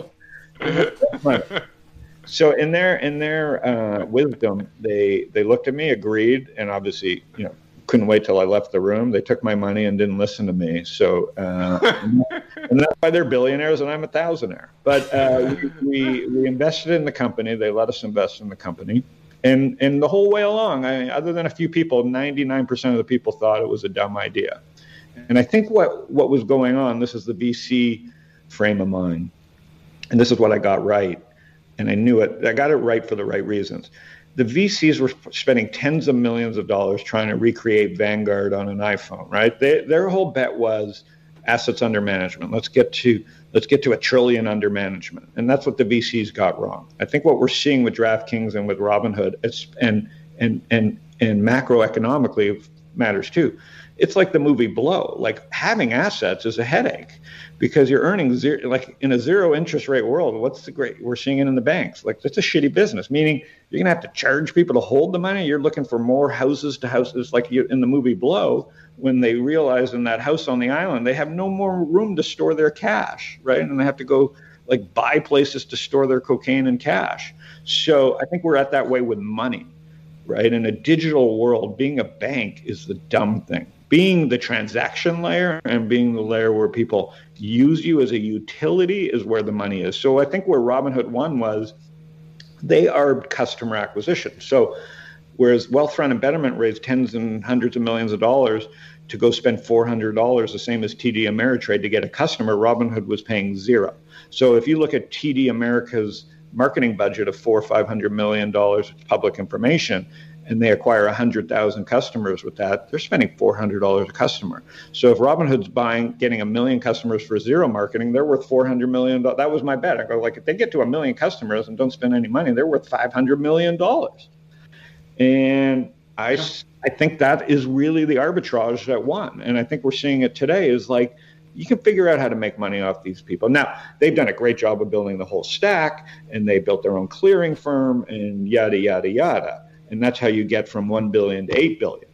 so in their in their uh, wisdom, they they looked at me, agreed, and obviously, you know, couldn't wait till I left the room. They took my money and didn't listen to me. So, uh, and that's why they're billionaires and I'm a thousandaire. But uh, we, we, invested in the company. They let us invest in the company. And, and the whole way along, I, other than a few people, 99% of the people thought it was a dumb idea. And I think what, what was going on, this is the VC frame of mind. And this is what I got right. And I knew it. I got it right for the right reasons the VCs were spending tens of millions of dollars trying to recreate Vanguard on an iPhone, right? They, their whole bet was assets under management. Let's get to let's get to a trillion under management, and that's what the VCs got wrong. I think what we're seeing with DraftKings and with Robinhood, and and and and macroeconomically matters too. It's like the movie Blow. Like having assets is a headache because you're earning zero, like in a zero interest rate world. What's the great? We're seeing it in the banks. Like that's a shitty business. Meaning you're gonna have to charge people to hold the money. You're looking for more houses to houses, like you, in the movie Blow, when they realize in that house on the island they have no more room to store their cash, right? And they have to go like buy places to store their cocaine and cash. So I think we're at that way with money, right? In a digital world, being a bank is the dumb thing being the transaction layer and being the layer where people use you as a utility is where the money is. So I think where Robinhood won was, they are customer acquisition. So whereas Wealthfront and Betterment raised tens and hundreds of millions of dollars to go spend $400, the same as TD Ameritrade to get a customer, Robinhood was paying zero. So if you look at TD America's marketing budget of four or five hundred million dollars, of public information and they acquire 100,000 customers with that, they're spending $400 a customer. So if Robinhood's buying, getting a million customers for zero marketing, they're worth $400 million. That was my bet. I go, like, if they get to a million customers and don't spend any money, they're worth $500 million. And I, I think that is really the arbitrage that won. And I think we're seeing it today is like, you can figure out how to make money off these people. Now, they've done a great job of building the whole stack and they built their own clearing firm and yada, yada, yada and that's how you get from 1 billion to 8 billion.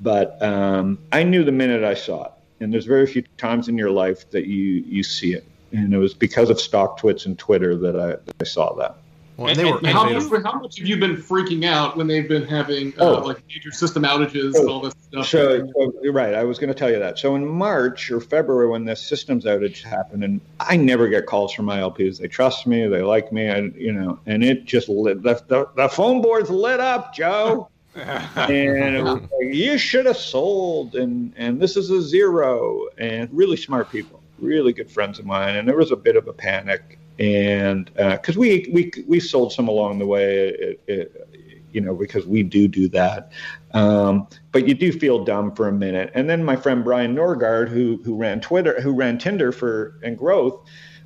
But um, i knew the minute i saw it. And there's very few times in your life that you you see it. And it was because of StockTwits and twitter that i, that I saw that well, and, and, and how, much, how, much, have you been freaking out when they've been having uh, oh. like major system outages oh. and all this stuff? So, so, you're right. I was going to tell you that. So in March or February, when the systems outage happened, and I never get calls from my LPs. They trust me. They like me. And you know, and it just lit. The, the, the phone board's lit up, Joe. and it was like, you should have sold, and and this is a zero, and really smart people, really good friends of mine, and there was a bit of a panic and because uh, we we we sold some along the way, it, it, you know, because we do do that. Um, but you do feel dumb for a minute. And then my friend Brian Norgard, who who ran Twitter, who ran Tinder for and growth,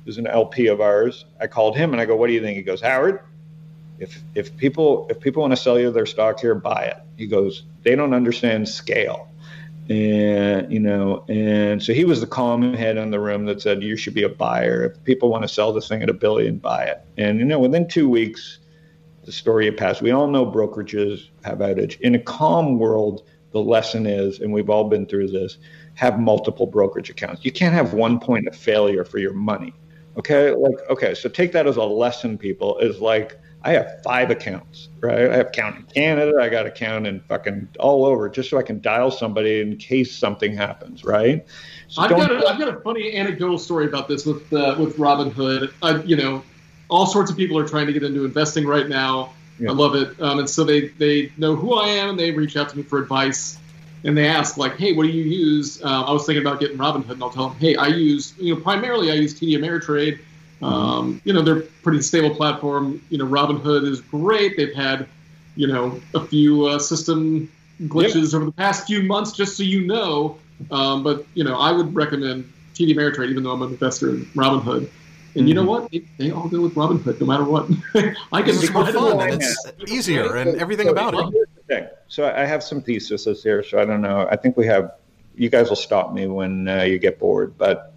was an LP of ours. I called him and I go, "What do you think?" He goes, "Howard." If, if people if people want to sell you their stock here, buy it. He goes, they don't understand scale and you know and so he was the calm head in the room that said you should be a buyer. If people want to sell this thing at a billion buy it. And you know within two weeks the story had passed. We all know brokerages have outage. In a calm world the lesson is and we've all been through this have multiple brokerage accounts. You can't have one point of failure for your money. Okay? Like okay so take that as a lesson people. Is like I have five accounts, right? I have account in Canada, I got account in fucking all over, just so I can dial somebody in case something happens, right? So I've got a, I've got a funny anecdotal story about this with uh, with Robinhood. Uh, you know, all sorts of people are trying to get into investing right now. Yeah. I love it, um, and so they they know who I am, and they reach out to me for advice. And they ask like, "Hey, what do you use?" Uh, I was thinking about getting Robinhood, and I'll tell them, "Hey, I use you know primarily I use TD Ameritrade." Um, you know, they're pretty stable platform. You know, Robinhood is great. They've had, you know, a few uh, system glitches yep. over the past few months, just so you know. Um, but you know, I would recommend TD Ameritrade, even though I'm an investor in Robinhood. And mm-hmm. you know mm-hmm. what? They, they, all go with Robinhood, no matter what. I can it's more fun and it's easier and everything so, about it. So I have some theses here. So I don't know. I think we have. You guys will stop me when uh, you get bored, but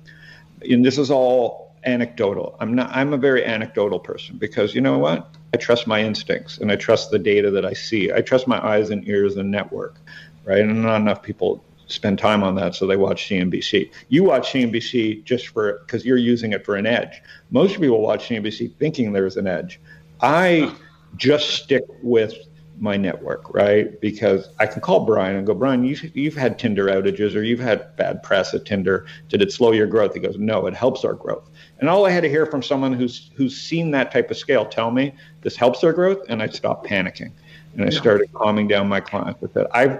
and this is all anecdotal. I'm not. I'm a very anecdotal person because you know what? I trust my instincts and I trust the data that I see. I trust my eyes and ears and network, right? And not enough people spend time on that, so they watch CNBC. You watch CNBC just for because you're using it for an edge. Most people watch CNBC thinking there's an edge. I just stick with my network, right? Because I can call Brian and go, Brian, you've, you've had Tinder outages or you've had bad press at Tinder. Did it slow your growth? He goes, No, it helps our growth. And all I had to hear from someone who's who's seen that type of scale tell me this helps their growth, and I stopped panicking, and I started calming down my clients with that. I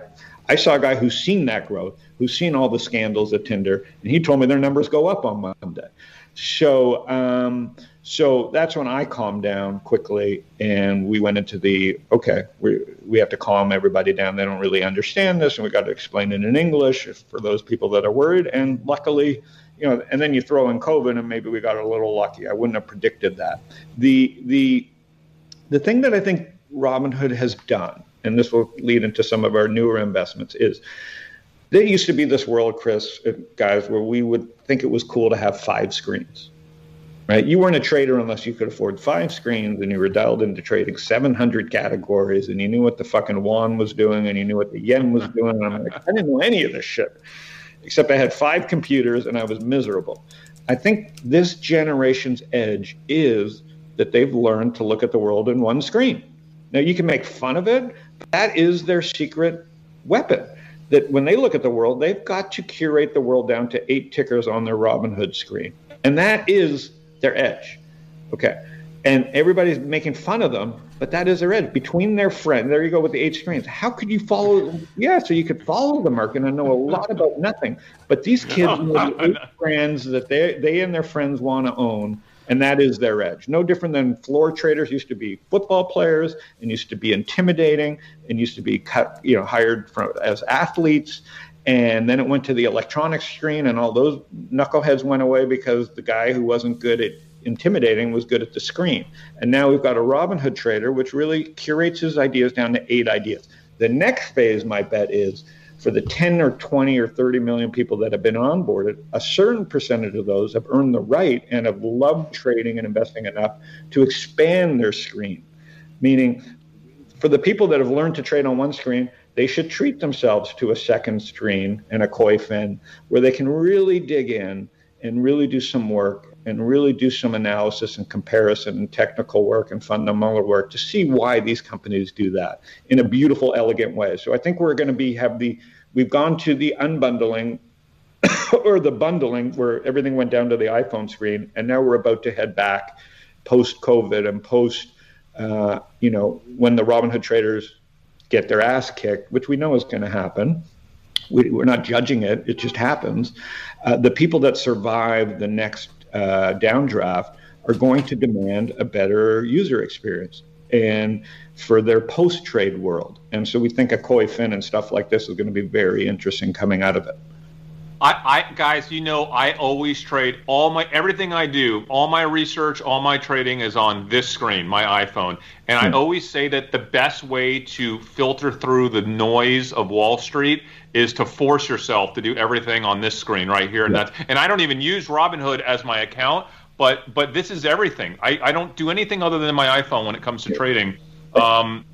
I saw a guy who's seen that growth, who's seen all the scandals at Tinder, and he told me their numbers go up on Monday. So, um, so that's when I calmed down quickly, and we went into the okay. We we have to calm everybody down. They don't really understand this, and we got to explain it in English for those people that are worried. And luckily, you know, and then you throw in COVID, and maybe we got a little lucky. I wouldn't have predicted that. The the the thing that I think Robinhood has done, and this will lead into some of our newer investments, is there used to be this world, Chris, guys, where we would think it was cool to have five screens. Right? You weren't a trader unless you could afford five screens and you were dialed into trading 700 categories and you knew what the fucking yuan was doing and you knew what the yen was doing. And I'm like, I didn't know any of this shit, except I had five computers and I was miserable. I think this generation's edge is that they've learned to look at the world in one screen. Now, you can make fun of it, but that is their secret weapon that when they look at the world, they've got to curate the world down to eight tickers on their Robinhood screen. And that is their edge. Okay. And everybody's making fun of them, but that is their edge. Between their friends, there you go with the eight screens. How could you follow? Yeah, so you could follow the market and know a lot about nothing. But these kids know the eight brands that they, they and their friends want to own and that is their edge. No different than floor traders used to be football players and used to be intimidating and used to be cut, you know, hired from, as athletes. And then it went to the electronic screen, and all those knuckleheads went away because the guy who wasn't good at intimidating was good at the screen. And now we've got a Robinhood trader, which really curates his ideas down to eight ideas. The next phase, my bet is for the 10 or 20 or 30 million people that have been onboarded, a certain percentage of those have earned the right and have loved trading and investing enough to expand their screen. Meaning, for the people that have learned to trade on one screen, they should treat themselves to a second screen and a Koyfin where they can really dig in and really do some work and really do some analysis and comparison and technical work and fundamental work to see why these companies do that in a beautiful, elegant way. So I think we're going to be have the we've gone to the unbundling or the bundling where everything went down to the iPhone screen, and now we're about to head back post COVID and post, uh, you know, when the Robinhood traders get their ass kicked, which we know is going to happen. We, are not judging it; it just happens. Uh, the people that survive the next uh, downdraft are going to demand a better user experience and for their post trade world. And so we think a Koyfin and stuff like this is going to be very interesting coming out of it. I, I, guys, you know, I always trade all my everything I do, all my research, all my trading is on this screen, my iPhone. And hmm. I always say that the best way to filter through the noise of Wall Street is to force yourself to do everything on this screen right here. And yeah. that's and I don't even use Robinhood as my account, but but this is everything. I, I don't do anything other than my iPhone when it comes to trading. Um,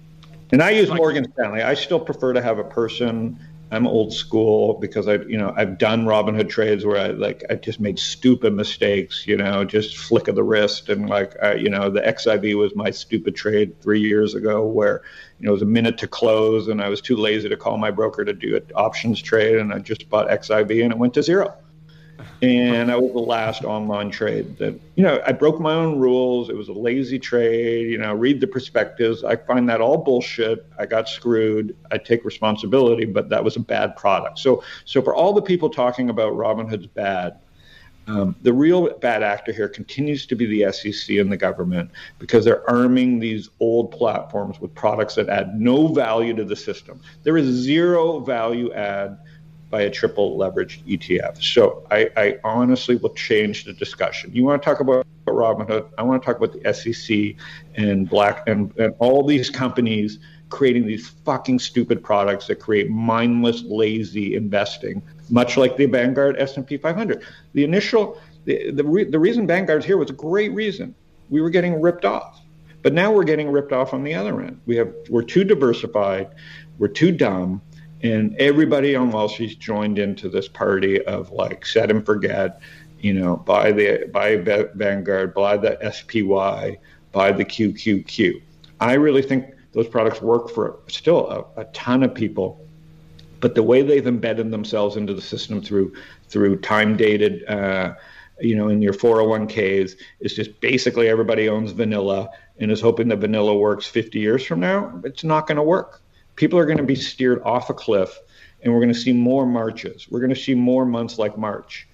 and I use Morgan Stanley. I still prefer to have a person. I'm old school because I, you know, I've done Robinhood trades where I like I just made stupid mistakes, you know, just flick of the wrist, and like, I, you know, the XIV was my stupid trade three years ago where, you know, it was a minute to close, and I was too lazy to call my broker to do an options trade, and I just bought XIV, and it went to zero and I was the last online trade that you know i broke my own rules. It was a lazy trade you know read the prospectus i find that all bullshit. I got screwed. I take responsibility but that was a bad product. So so for all the people talking about robinhood's bad um, the real bad actor here continues to be the SEC and the government because they're arming these old platforms with products that add no value to the system. There is zero value add by a triple leveraged ETF. So I, I, honestly will change the discussion. You want to talk about Robinhood? I want to talk about the SEC and Black and, and all these companies creating these fucking stupid products that create mindless, lazy investing, much like the Vanguard S&P 500. The initial, the the, re, the reason Vanguard's here was a great reason. We were getting ripped off. But now we're getting ripped off on the other end. We have we're too diversified, we're too dumb, and everybody on Wall Street joined into this party of like set and forget, you know, buy the buy Vanguard, buy the SPY, buy the QQQ. I really think those products work for still a, a ton of people, but the way they've embedded themselves into the system through through time dated. Uh, you know, in your 401ks, is just basically everybody owns vanilla and is hoping that vanilla works 50 years from now. It's not going to work people are going to be steered off a cliff and we're going to see more marches. We're going to see more months like March.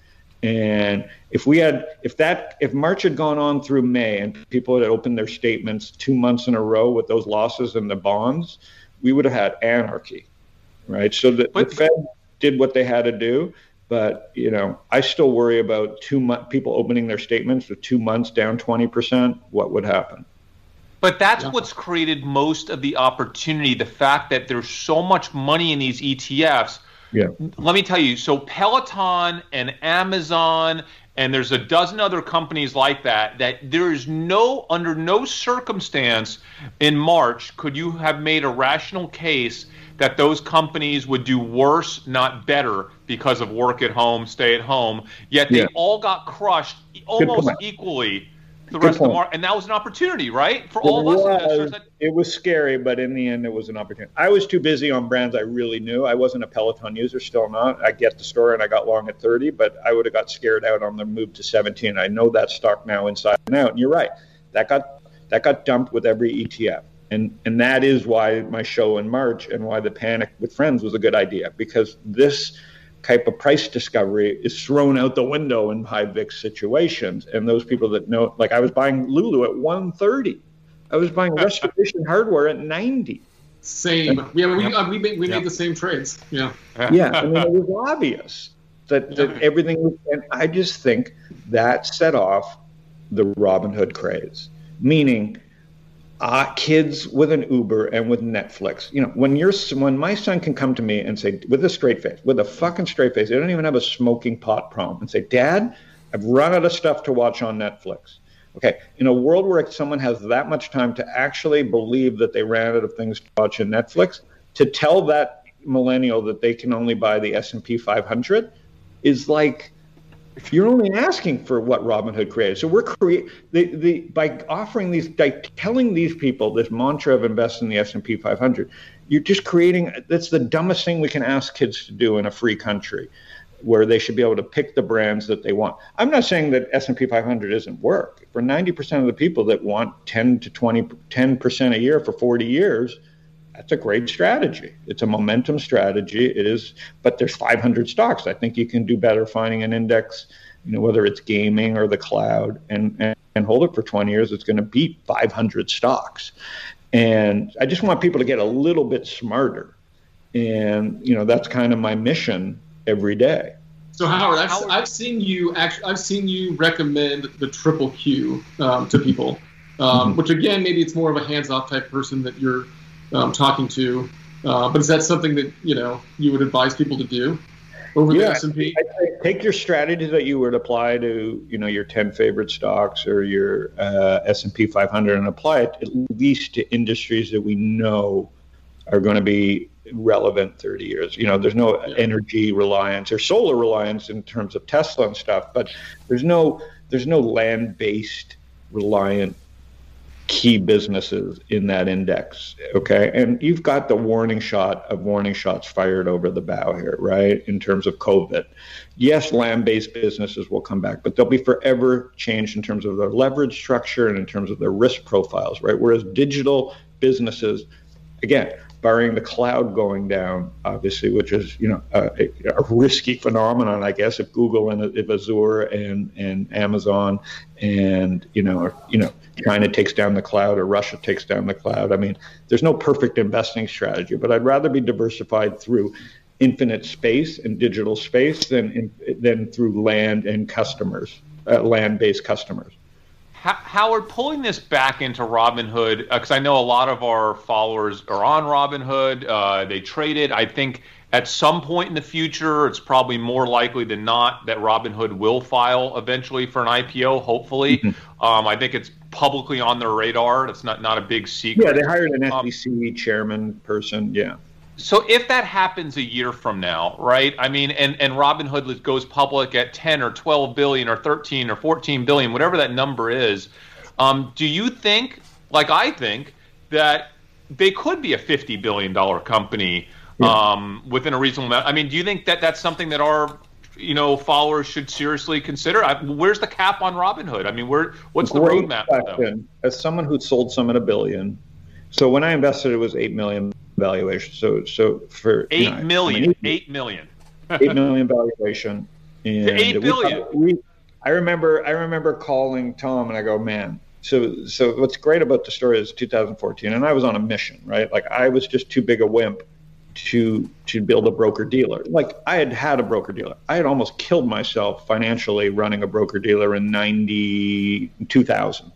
And if we had, if that, if March had gone on through May and people had opened their statements two months in a row with those losses in the bonds, we would have had anarchy, right? So the, the Fed did what they had to do, but you know, I still worry about two mo- people opening their statements with two months down twenty percent. What would happen? But that's yeah. what's created most of the opportunity. The fact that there's so much money in these ETFs. Yeah. Let me tell you. So Peloton and Amazon and there's a dozen other companies like that that there is no under no circumstance in March could you have made a rational case that those companies would do worse, not better, because of work at home, stay at home. Yet they yeah. all got crushed almost equally the Good rest point. of the market, and that was an opportunity, right, for it all of us That- it was scary, but in the end, it was an opportunity. I was too busy on brands I really knew. I wasn't a Peloton user, still not. I get the story, and I got long at 30, but I would have got scared out on the move to 17. I know that stock now inside and out. And you're right, that got that got dumped with every ETF. And, and that is why my show in March and why the panic with friends was a good idea because this type of price discovery is thrown out the window in high VIX situations. And those people that know, like I was buying Lulu at 130, I was buying Restoration Hardware at 90. Same. Yeah, we, uh, we, made, we made the same trades. Yeah. Yeah. I mean, it was obvious that, that everything was, and I just think that set off the Robinhood craze, meaning uh, kids with an Uber and with Netflix. You know, when you're when my son can come to me and say with a straight face, with a fucking straight face, they don't even have a smoking pot problem, and say, "Dad, I've run out of stuff to watch on Netflix." Okay, in a world where someone has that much time to actually believe that they ran out of things to watch on Netflix, to tell that millennial that they can only buy the S&P 500 is like you're only asking for what Robinhood created. So we're create the, the by offering these by telling these people this mantra of invest in the S&P 500. You're just creating that's the dumbest thing we can ask kids to do in a free country where they should be able to pick the brands that they want. I'm not saying that S&P 500 isn't work. For 90% of the people that want 10 to 20 10% a year for 40 years, that's a great strategy. It's a momentum strategy. It is, but there's 500 stocks. I think you can do better finding an index, you know, whether it's gaming or the cloud, and and, and hold it for 20 years. It's going to beat 500 stocks. And I just want people to get a little bit smarter. And you know, that's kind of my mission every day. So Howard, I've, Howard. I've seen you actually, I've seen you recommend the triple Q um, to people, um, mm-hmm. which again, maybe it's more of a hands-off type person that you're um, talking to. Uh, but is that something that you know you would advise people to do over yeah, the S and P? Take your strategy that you would apply to you know your ten favorite stocks or your uh, S and P 500 and apply it at least to industries that we know are going to be relevant 30 years. You know, there's no yeah. energy reliance or solar reliance in terms of Tesla and stuff, but there's no there's no land based reliant key businesses in that index. Okay. And you've got the warning shot of warning shots fired over the bow here, right? In terms of COVID. Yes, land based businesses will come back, but they'll be forever changed in terms of their leverage structure and in terms of their risk profiles, right? Whereas digital businesses, again, barring the cloud going down, obviously, which is you know a, a, risky phenomenon, I guess, if Google and if Azure and and Amazon and you know or, you know China takes down the cloud or Russia takes down the cloud. I mean, there's no perfect investing strategy, but I'd rather be diversified through infinite space and digital space than than through land and customers, uh, land-based customers. Howard, pulling this back into Robinhood, because uh, I know a lot of our followers are on Robinhood. Uh, they traded. I think at some point in the future, it's probably more likely than not that Robinhood will file eventually for an IPO. Hopefully, mm-hmm. um, I think it's publicly on their radar. It's not not a big secret. Yeah, they hired an SEC um, chairman person. Yeah. So if that happens a year from now, right? I mean, and and Robinhood goes public at 10 or 12 billion or 13 or 14 billion, whatever that number is. Um, do you think, like I think, that they could be a 50 billion dollar company yeah. um, within a reasonable amount? I mean, do you think that that's something that our you know followers should seriously consider? I, where's the cap on Robinhood? I mean, where what's the roadmap? As someone who sold some at a billion, so when I invested, it was eight million valuation. So so for eight you know, million, I mean, eight million, eight million valuation. And eight billion. We, we, I remember I remember calling Tom and I go, man. So so what's great about the story is 2014, and I was on a mission, right? Like I was just too big a wimp to to build a broker dealer. Like I had had a broker dealer. I had almost killed myself financially running a broker dealer in 90 2000.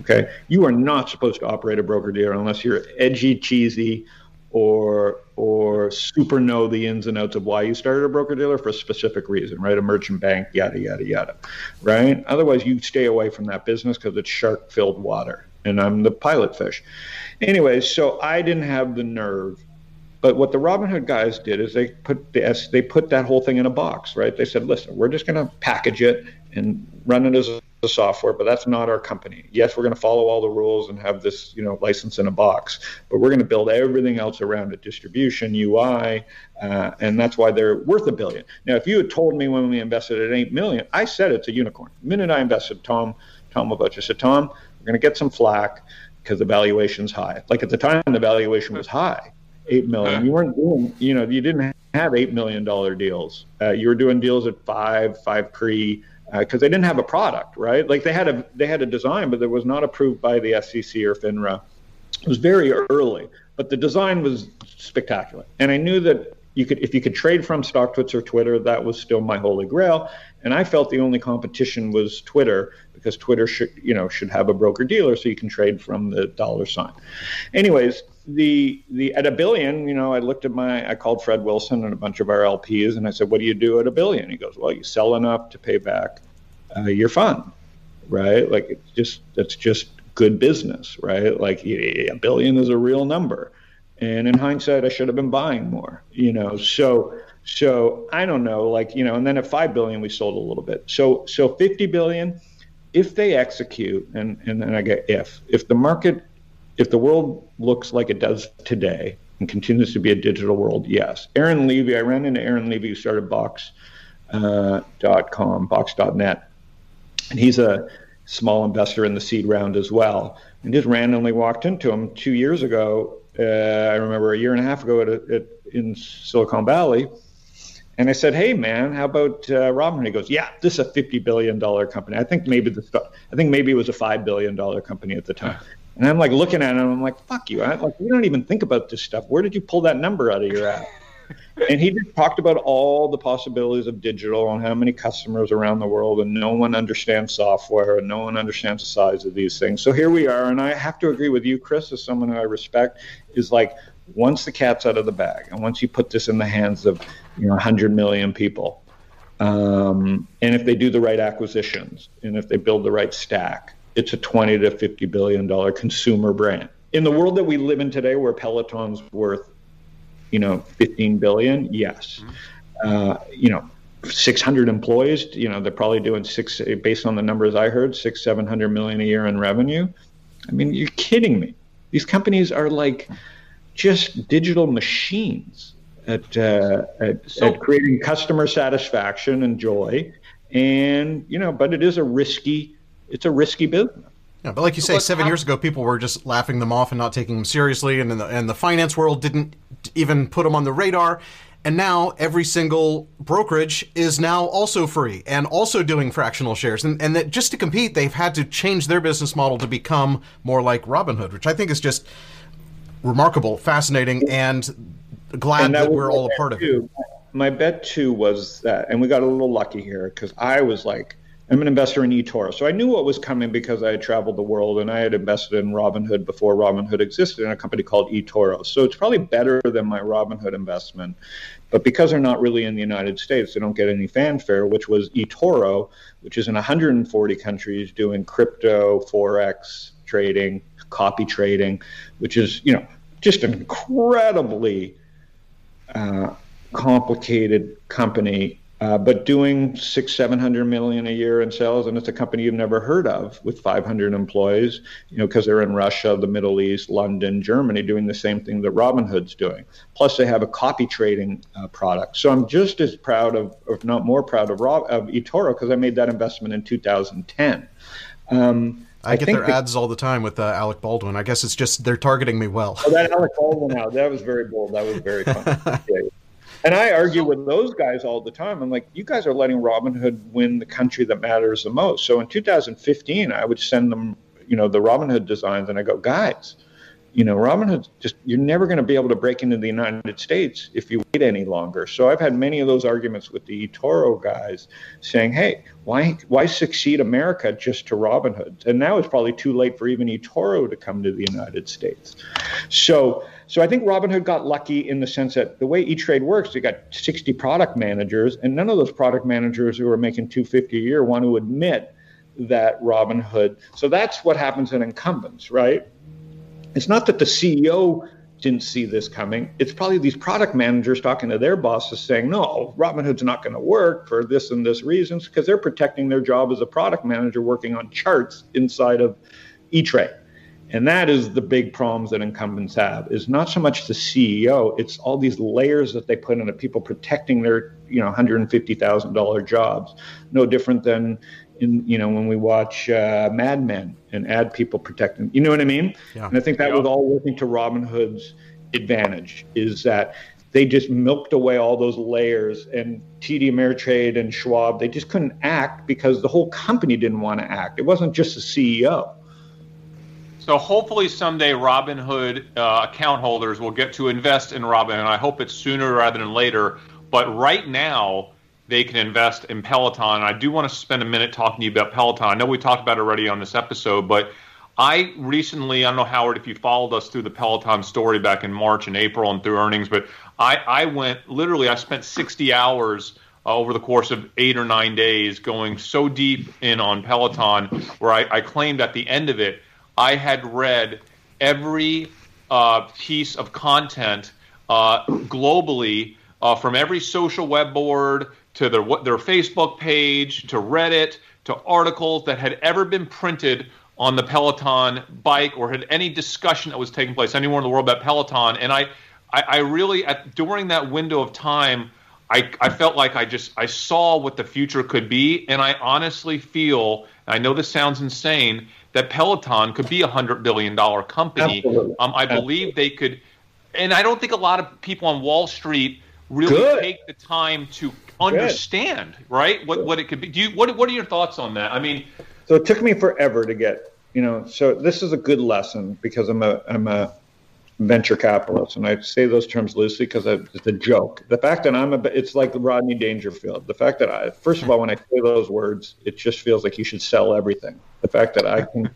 Okay, you are not supposed to operate a broker dealer unless you're edgy, cheesy, or or super know the ins and outs of why you started a broker dealer for a specific reason, right? A merchant bank, yada yada yada, right? Otherwise, you stay away from that business because it's shark-filled water, and I'm the pilot fish. Anyways, so I didn't have the nerve. But what the Robinhood guys did is they put the they put that whole thing in a box, right? They said, "Listen, we're just going to package it and run it as a the software, but that's not our company. Yes, we're going to follow all the rules and have this, you know, license in a box, but we're going to build everything else around it, distribution, UI, uh, and that's why they're worth a billion. Now, if you had told me when we invested at eight million, I said it's a unicorn. The minute I invested, Tom, Tom about I said, Tom, we're going to get some flack because the valuation's high. Like at the time, the valuation was high, eight million. You weren't doing, you know, you didn't have eight million dollar deals. Uh, you were doing deals at five, five pre because uh, they didn't have a product, right? Like they had a they had a design, but it was not approved by the SEC or FINRA. It was very early, but the design was spectacular, and I knew that you could if you could trade from StockTwits or Twitter, that was still my holy grail. And I felt the only competition was Twitter because Twitter should you know should have a broker dealer so you can trade from the dollar sign. Anyways, the the at a billion, you know, I looked at my I called Fred Wilson and a bunch of our LPs and I said, "What do you do at a billion? He goes, "Well, you sell enough to pay back uh, your fund, right? Like it's just that's just good business, right? Like a billion is a real number." And in hindsight, I should have been buying more, you know. So so I don't know, like you know, and then at five billion we sold a little bit. So so fifty billion, if they execute, and and then I get if if the market if the world looks like it does today and continues to be a digital world, yes. Aaron Levie, I ran into Aaron Levie who started Box uh, .com, Box.net, and he's a small investor in the seed round as well. And just randomly walked into him two years ago. Uh, I remember a year and a half ago at, at in Silicon Valley. And I said, "Hey, man, how about uh, Robin?" He goes, "Yeah, this is a fifty billion dollar company. I think maybe the I think maybe it was a five billion dollar company at the time." And I'm like looking at him, I'm like, fuck you. I, like, we don't even think about this stuff. Where did you pull that number out of your ass? and he just talked about all the possibilities of digital and how many customers around the world, and no one understands software and no one understands the size of these things. So here we are, and I have to agree with you, Chris, as someone who I respect, is like once the cat's out of the bag, and once you put this in the hands of you know 100 million people, um, and if they do the right acquisitions, and if they build the right stack, it's a 20 to 50 billion dollar consumer brand. In the world that we live in today, where Peloton's worth, you know, 15 billion, yes. Uh, you know, 600 employees, you know, they're probably doing six, based on the numbers I heard, six, 700 million a year in revenue. I mean, you're kidding me. These companies are like just digital machines at, uh, at, so, at creating customer satisfaction and joy. And, you know, but it is a risky it's a risky business. Yeah, but like you say, seven years ago, people were just laughing them off and not taking them seriously, and the, and the finance world didn't even put them on the radar. And now every single brokerage is now also free and also doing fractional shares. And, and that just to compete, they've had to change their business model to become more like Robinhood, which I think is just remarkable, fascinating, and glad and that, that we're all a part too. of it. My bet too was that, and we got a little lucky here because I was like, I'm an investor in eToro. So I knew what was coming because I had traveled the world and I had invested in Robinhood before Robinhood existed in a company called eToro. So it's probably better than my Robinhood investment. But because they're not really in the United States, they don't get any fanfare, which was eToro, which is in 140 countries doing crypto, Forex trading, copy trading, which is, you know, just an incredibly uh, complicated company uh, but doing six, seven hundred million a year in sales, and it's a company you've never heard of with 500 employees, you know, because they're in Russia, the Middle East, London, Germany, doing the same thing that Robinhood's doing. Plus, they have a copy trading uh, product. So I'm just as proud of, if not more proud of, Rob, of eToro, because I made that investment in 2010. Um, I, I get their the, ads all the time with uh, Alec Baldwin. I guess it's just they're targeting me well. Oh, that Alec Baldwin out, that was very bold. That was very fun. yeah. And I argue with those guys all the time. I'm like, you guys are letting Robinhood win the country that matters the most. So in 2015, I would send them, you know, the Robinhood designs, and I go, guys, you know, Robinhood just you're never going to be able to break into the United States if you wait any longer. So I've had many of those arguments with the eToro guys, saying, "Hey, why why succeed America just to Robinhood?" And now it's probably too late for even eToro to come to the United States. So so I think Robinhood got lucky in the sense that the way E-Trade works, you got 60 product managers, and none of those product managers who are making 250 a year want to admit that Robinhood. So that's what happens in incumbents, right? It's not that the CEO didn't see this coming. It's probably these product managers talking to their bosses saying, no, Robinhood's not going to work for this and this reasons because they're protecting their job as a product manager working on charts inside of E-Trade. And that is the big problems that incumbents have is not so much the CEO, it's all these layers that they put in it, people protecting their, you know, $150,000 jobs. No different than in you know when we watch uh, Mad Men and ad people protecting. You know what I mean? Yeah. And I think that was all working to Robinhood's advantage is that they just milked away all those layers and TD Ameritrade and Schwab they just couldn't act because the whole company didn't want to act. It wasn't just the CEO. So hopefully someday Robinhood uh, account holders will get to invest in Robinhood. And I hope it's sooner rather than later. But right now, they can invest in Peloton. I do want to spend a minute talking to you about Peloton. I know we talked about it already on this episode, but I recently, I don't know, Howard, if you followed us through the Peloton story back in March and April and through earnings, but I, I went literally, I spent 60 hours uh, over the course of eight or nine days going so deep in on Peloton where I, I claimed at the end of it, I had read every uh, piece of content uh, globally uh, from every social web board to their their Facebook page, to Reddit, to articles that had ever been printed on the Peloton bike or had any discussion that was taking place anywhere in the world about Peloton. And I, I, I really at during that window of time, I, I felt like I just I saw what the future could be, and I honestly feel I know this sounds insane that Peloton could be a hundred billion dollar company. Um, I believe they could, and I don't think a lot of people on Wall Street really Good. take the time to understand, Good. right? What what it could be. Do you what what are your thoughts on that? I mean, so it took me forever to get you know. So this is a good lesson because I'm a I'm a venture capitalist, and I say those terms loosely because it's a joke. The fact that I'm a it's like Rodney Dangerfield. The fact that I first of all when I say those words, it just feels like you should sell everything. The fact that I can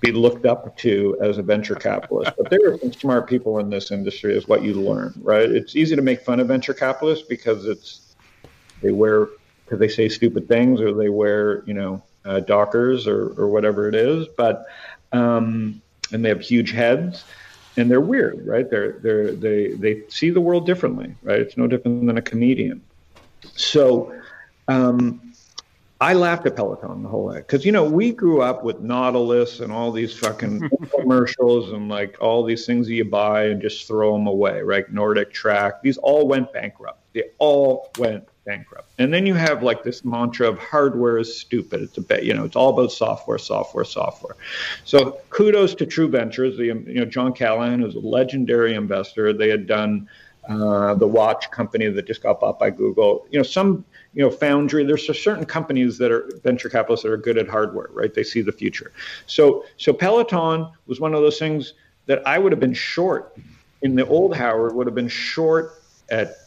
be looked up to as a venture capitalist. But there are some smart people in this industry, is what you learn, right? It's easy to make fun of venture capitalists because it's they wear because they say stupid things or they wear you know uh, Dockers or or whatever it is, but um, and they have huge heads. And they're weird, right? They're they're they they see the world differently, right? It's no different than a comedian. So, um, I laughed at Peloton the whole way because you know we grew up with Nautilus and all these fucking commercials and like all these things that you buy and just throw them away, right? Nordic Track, these all went bankrupt. They all went bankrupt. And then you have like this mantra of hardware is stupid. It's a you know, it's all about software, software, software. So kudos to True Ventures. The you know Jon Callahan is a legendary investor. They had done uh, the watch company that just got bought by Google. You know some you know, Foundry. There's certain companies that are venture capitalists that are good at hardware, right? They see the future. So, so Peloton was one of those things that I would have been short in the old Howard would have been short at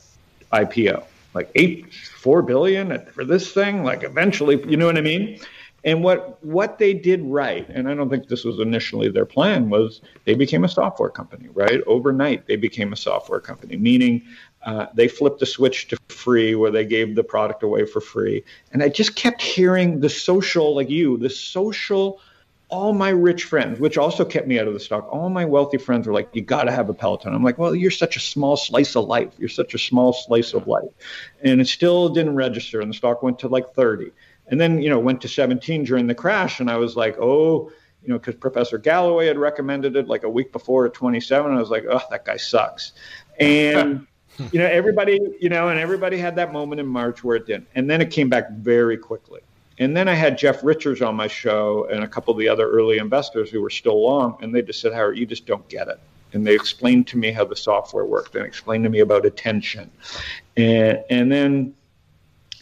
IPO, like eight, four billion for this thing. Like eventually, you know what I mean? And what what they did right, and I don't think this was initially their plan, was they became a software company, right? Overnight, they became a software company, meaning uh, they flipped the switch to free where they gave the product away for free. And I just kept hearing the social, like you, the social, all my rich friends, which also kept me out of the stock, all my wealthy friends were like, you got to have a Peloton. I'm like, well, you're such a small slice of life. You're such a small slice of life. And it still didn't register. And the stock went to like 30. And then, you know, went to 17 during the crash. And I was like, oh, you know, because Professor Galloway had recommended it like a week before at 27. I was like, oh, that guy sucks. And you know, everybody, you know, and everybody had that moment in March where it didn't. And then it came back very quickly. And then I had Jeff Richards on my show and a couple of the other early investors who were still long, and they just said, Howard, you just don't get it. And they explained to me how the software worked and explained to me about attention. And, and then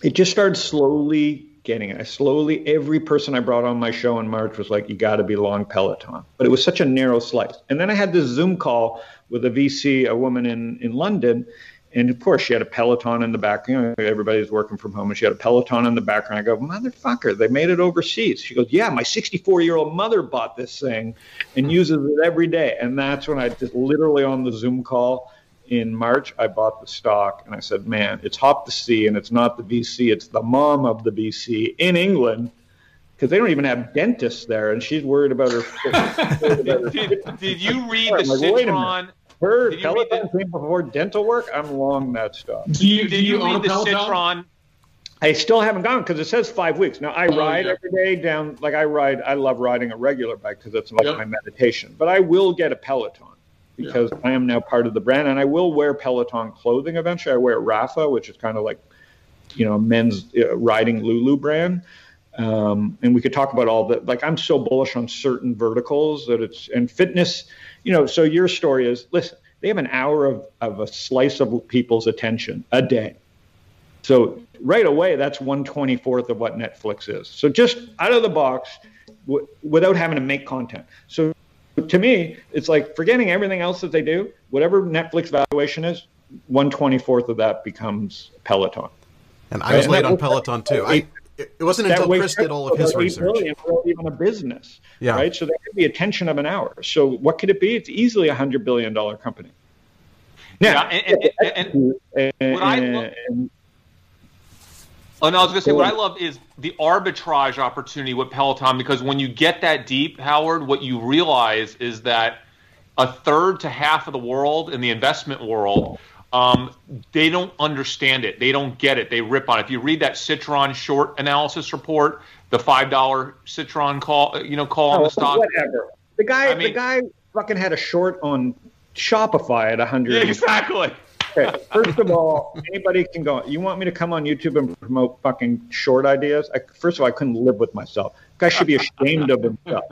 it just started slowly getting it. I slowly, every person I brought on my show in March was like, you got to be long Peloton. But it was such a narrow slice. And then I had this Zoom call with a VC, a woman in, in London. And of course, she had a Peloton in the back. You know, everybody's working from home, and she had a Peloton in the background. I go, motherfucker, they made it overseas. She goes, yeah, my 64 year old mother bought this thing and uses it every day. And that's when I just literally on the Zoom call in March, I bought the stock and I said, man, it's Hop the C and it's not the VC, it's the mom of the VC in England because they don't even have dentists there and she's worried about her. did, did, did, you read the like, Citron? Her Peloton came before dental work. I'm long that stuff. Do you, did you, you read the Peloton? Citron? I still haven't gone because it says five weeks. Now I oh, ride yeah. every day down. Like I ride, I love riding a regular bike because it's like yep. my meditation. But I will get a Peloton because yeah. I am now part of the brand, and I will wear Peloton clothing eventually. I wear Rapha, which is kind of like, you know, men's uh, riding Lulu brand. Um, and we could talk about all that. Like I'm so bullish on certain verticals that it's and fitness. You know, so your story is listen. They have an hour of, of a slice of people's attention a day. So right away, that's one twenty fourth of what Netflix is. So just out of the box, w- without having to make content. So to me, it's like forgetting everything else that they do. Whatever Netflix valuation is, one twenty fourth of that becomes Peloton. And I was right? late on Peloton too. I, it wasn't until Chris did all of his research. Even a business, yeah. right? So that could be attention of an hour. So what could it be? It's easily a hundred billion dollar company. Now, yeah, and, and, and, and, what I Oh no, I was gonna say what I love is the arbitrage opportunity with Peloton because when you get that deep, Howard, what you realize is that a third to half of the world in the investment world, um, they don't understand it. They don't get it. They rip on it. If you read that Citron short analysis report, the five dollar Citron call, you know, call oh, on the stock. Whatever. The guy, I mean, the guy, fucking had a short on Shopify at a hundred. Yeah, exactly okay, first of all, anybody can go. You want me to come on YouTube and promote fucking short ideas? I, first of all, I couldn't live with myself. Guy should be ashamed of himself.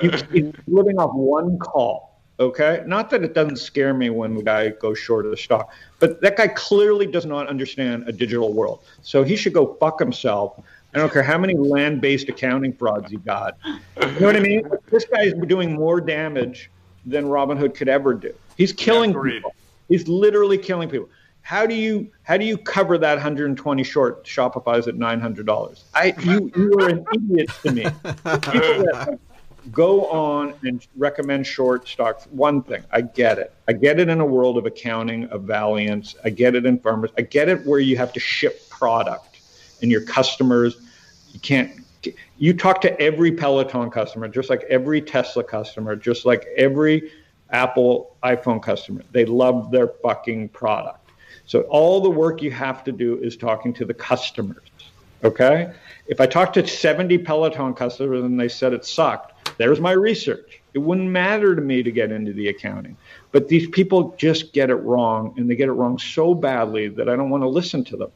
he's living off one call. Okay, not that it doesn't scare me when the guy goes short of the stock, but that guy clearly does not understand a digital world. So he should go fuck himself. I don't care how many land-based accounting frauds he got. You know what I mean? This guy is doing more damage than Robinhood could ever do. He's killing yeah, people. He's literally killing people. How do you how do you cover that 120 short? Shopify's at nine hundred dollars. I you you are an idiot to me. go on and recommend short stocks. One thing, I get it. I get it in a world of accounting, of Valeant. I get it in farmers. I get it where you have to ship product and your customers, you can't. You talk to every Peloton customer, just like every Tesla customer, just like every Apple iPhone customer. They love their fucking product. So all the work you have to do is talking to the customers. Okay? If I talked to 70 Peloton customers and they said it sucked, there's my research. It wouldn't matter to me to get into the accounting. But these people just get it wrong, and they get it wrong so badly that I don't want to listen to them.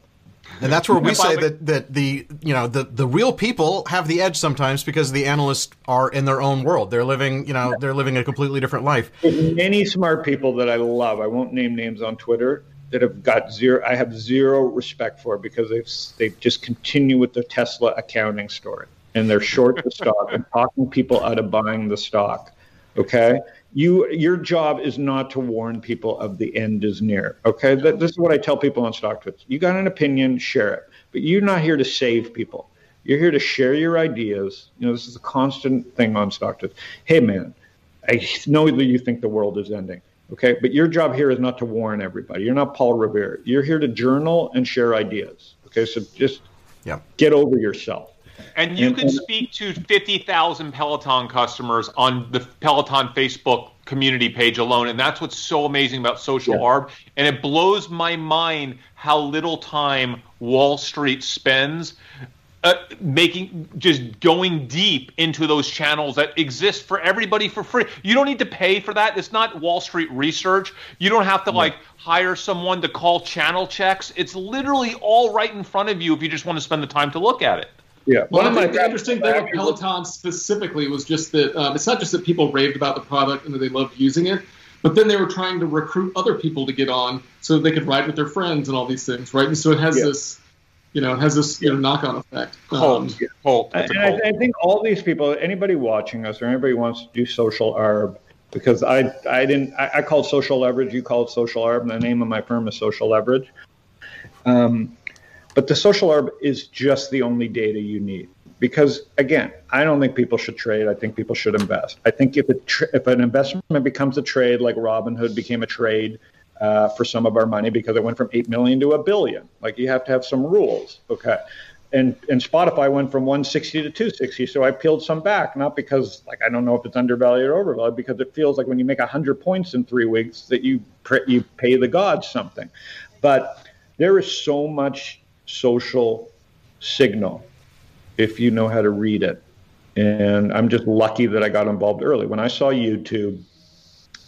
And that's where we say that, that the you know the, the real people have the edge sometimes because the analysts are in their own world. They're living you know they're living a completely different life. many smart people that I love. I won't name names on Twitter that have got zero. I have zero respect for because they've they just continue with the Tesla accounting story and they're short the stock and talking people out of buying the stock. Okay, you your job is not to warn people of the end is near. Okay, that, this is what I tell people on stock StockTwits. You got an opinion, share it, but you're not here to save people. You're here to share your ideas. You know, this is a constant thing on stock StockTwits. Hey, man, I know that you think the world is ending. Okay, but your job here is not to warn everybody. You're not Paul Revere. You're here to journal and share ideas. Okay, so just yeah. get over yourself. And you and, can and, speak to 50,000 Peloton customers on the Peloton Facebook community page alone. And that's what's so amazing about social yeah. arb. And it blows my mind how little time Wall Street spends uh, making just going deep into those channels that exist for everybody for free. You don't need to pay for that. It's not Wall Street research. You don't have to like hire someone to call channel checks. It's literally all right in front of you if you just want to spend the time to look at it. Yeah. Well, One of I my think the interesting thing with Peloton specifically was just that um, it's not just that people raved about the product and that they loved using it, but then they were trying to recruit other people to get on so that they could ride with their friends and all these things, right? And so it has Yeah. this, you know, it has this you know knock-on effect. Um, Cult. Cult. It's a And I, cult. I think all these people, anybody watching us or anybody who wants to do social arb, because I I didn't I, I call it social leverage, you call it social arb, and the name of my firm is Social Leverage. Um, but the social arb is just the only data you need. Because again, I don't think people should trade. I think people should invest. I think if if an investment becomes a trade, like Robinhood became a trade uh, for some of our money because it went from eight million to a billion, like you have to have some rules. Okay, and and Spotify went from 160 to 260, so I peeled some back, not because like I don't know if it's undervalued or overvalued, because it feels like when you make 100 points in three weeks that you pr- you pay the gods something. But there is so much social signal if you know how to read it. And I'm just lucky that I got involved early. When I saw YouTube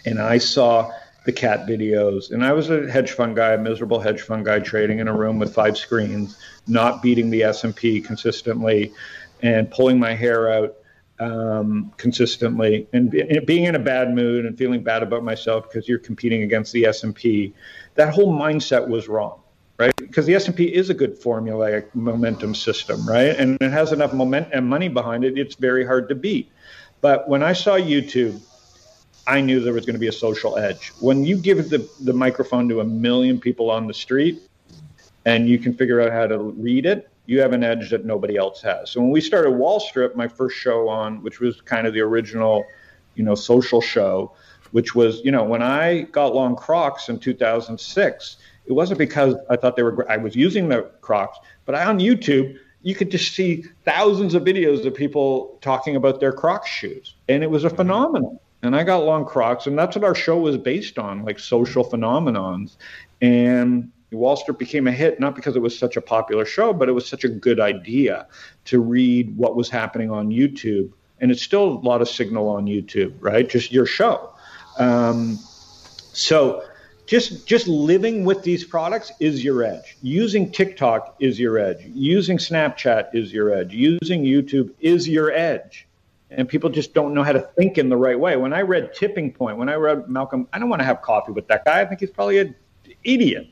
and I saw the cat videos, and I was a hedge fund guy, a miserable hedge fund guy trading in a room with five screens, not beating the S&P consistently and pulling my hair out um, consistently and be, being in a bad mood and feeling bad about myself because you're competing against the S&P. That whole mindset was wrong right? Because the S&P is a good formulaic momentum system, right? And it has enough momentum and money behind it, it's very hard to beat. But when I saw YouTube, I knew there was going to be a social edge. When you give the, the microphone to a million people on the street and you can figure out how to read it, you have an edge that nobody else has. So when we started Wall Strip, my first show on, which was kind of the original, you know, social show, which was, you know, when I got long Crocs in 2006, it wasn't because I thought they were. I was using the Crocs, but on YouTube you could just see thousands of videos of people talking about their Crocs shoes, and it was a phenomenon. And I got long Crocs, and that's what our show was based on, like social phenomenons. And Wallstrip became a hit not because it was such a popular show, but it was such a good idea to read what was happening on YouTube. And it's still a lot of signal on YouTube, right? Just your show. Um, so just just living with these products is your edge. Using TikTok is your edge. Using Snapchat is your edge. Using YouTube is your edge. And people just don't know how to think in the right way. When I read Tipping Point, when I read Malcolm, I don't want to have coffee with that guy. I think he's probably an idiot.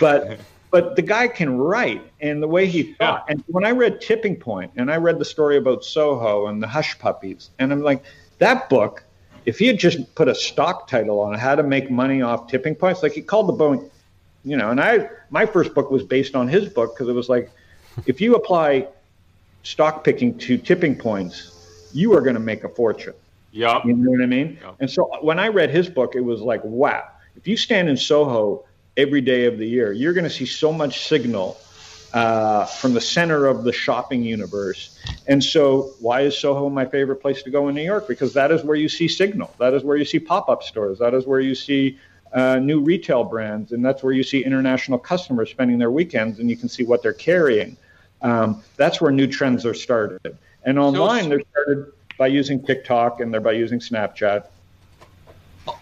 But but the guy can write and the way he thought. And when I read Tipping Point and I read the story about Soho and the hush puppies, and I'm like, that book if he had just put a stock title on how to make money off tipping points, like he called the book, you know, and I, my first book was based on his book because it was like, if you apply stock picking to tipping points, you are going to make a fortune. Yeah, You know what I mean? Yep. And so when I read his book, it was like, wow, if you stand in Soho every day of the year, you're going to see so much signal uh, from the center of the shopping universe. And so, why is Soho my favorite place to go in New York? Because that is where you see signal. That is where you see pop up stores. That is where you see uh, new retail brands. And that's where you see international customers spending their weekends and you can see what they're carrying. Um, that's where new trends are started. And online, they're started by using TikTok and they're by using Snapchat.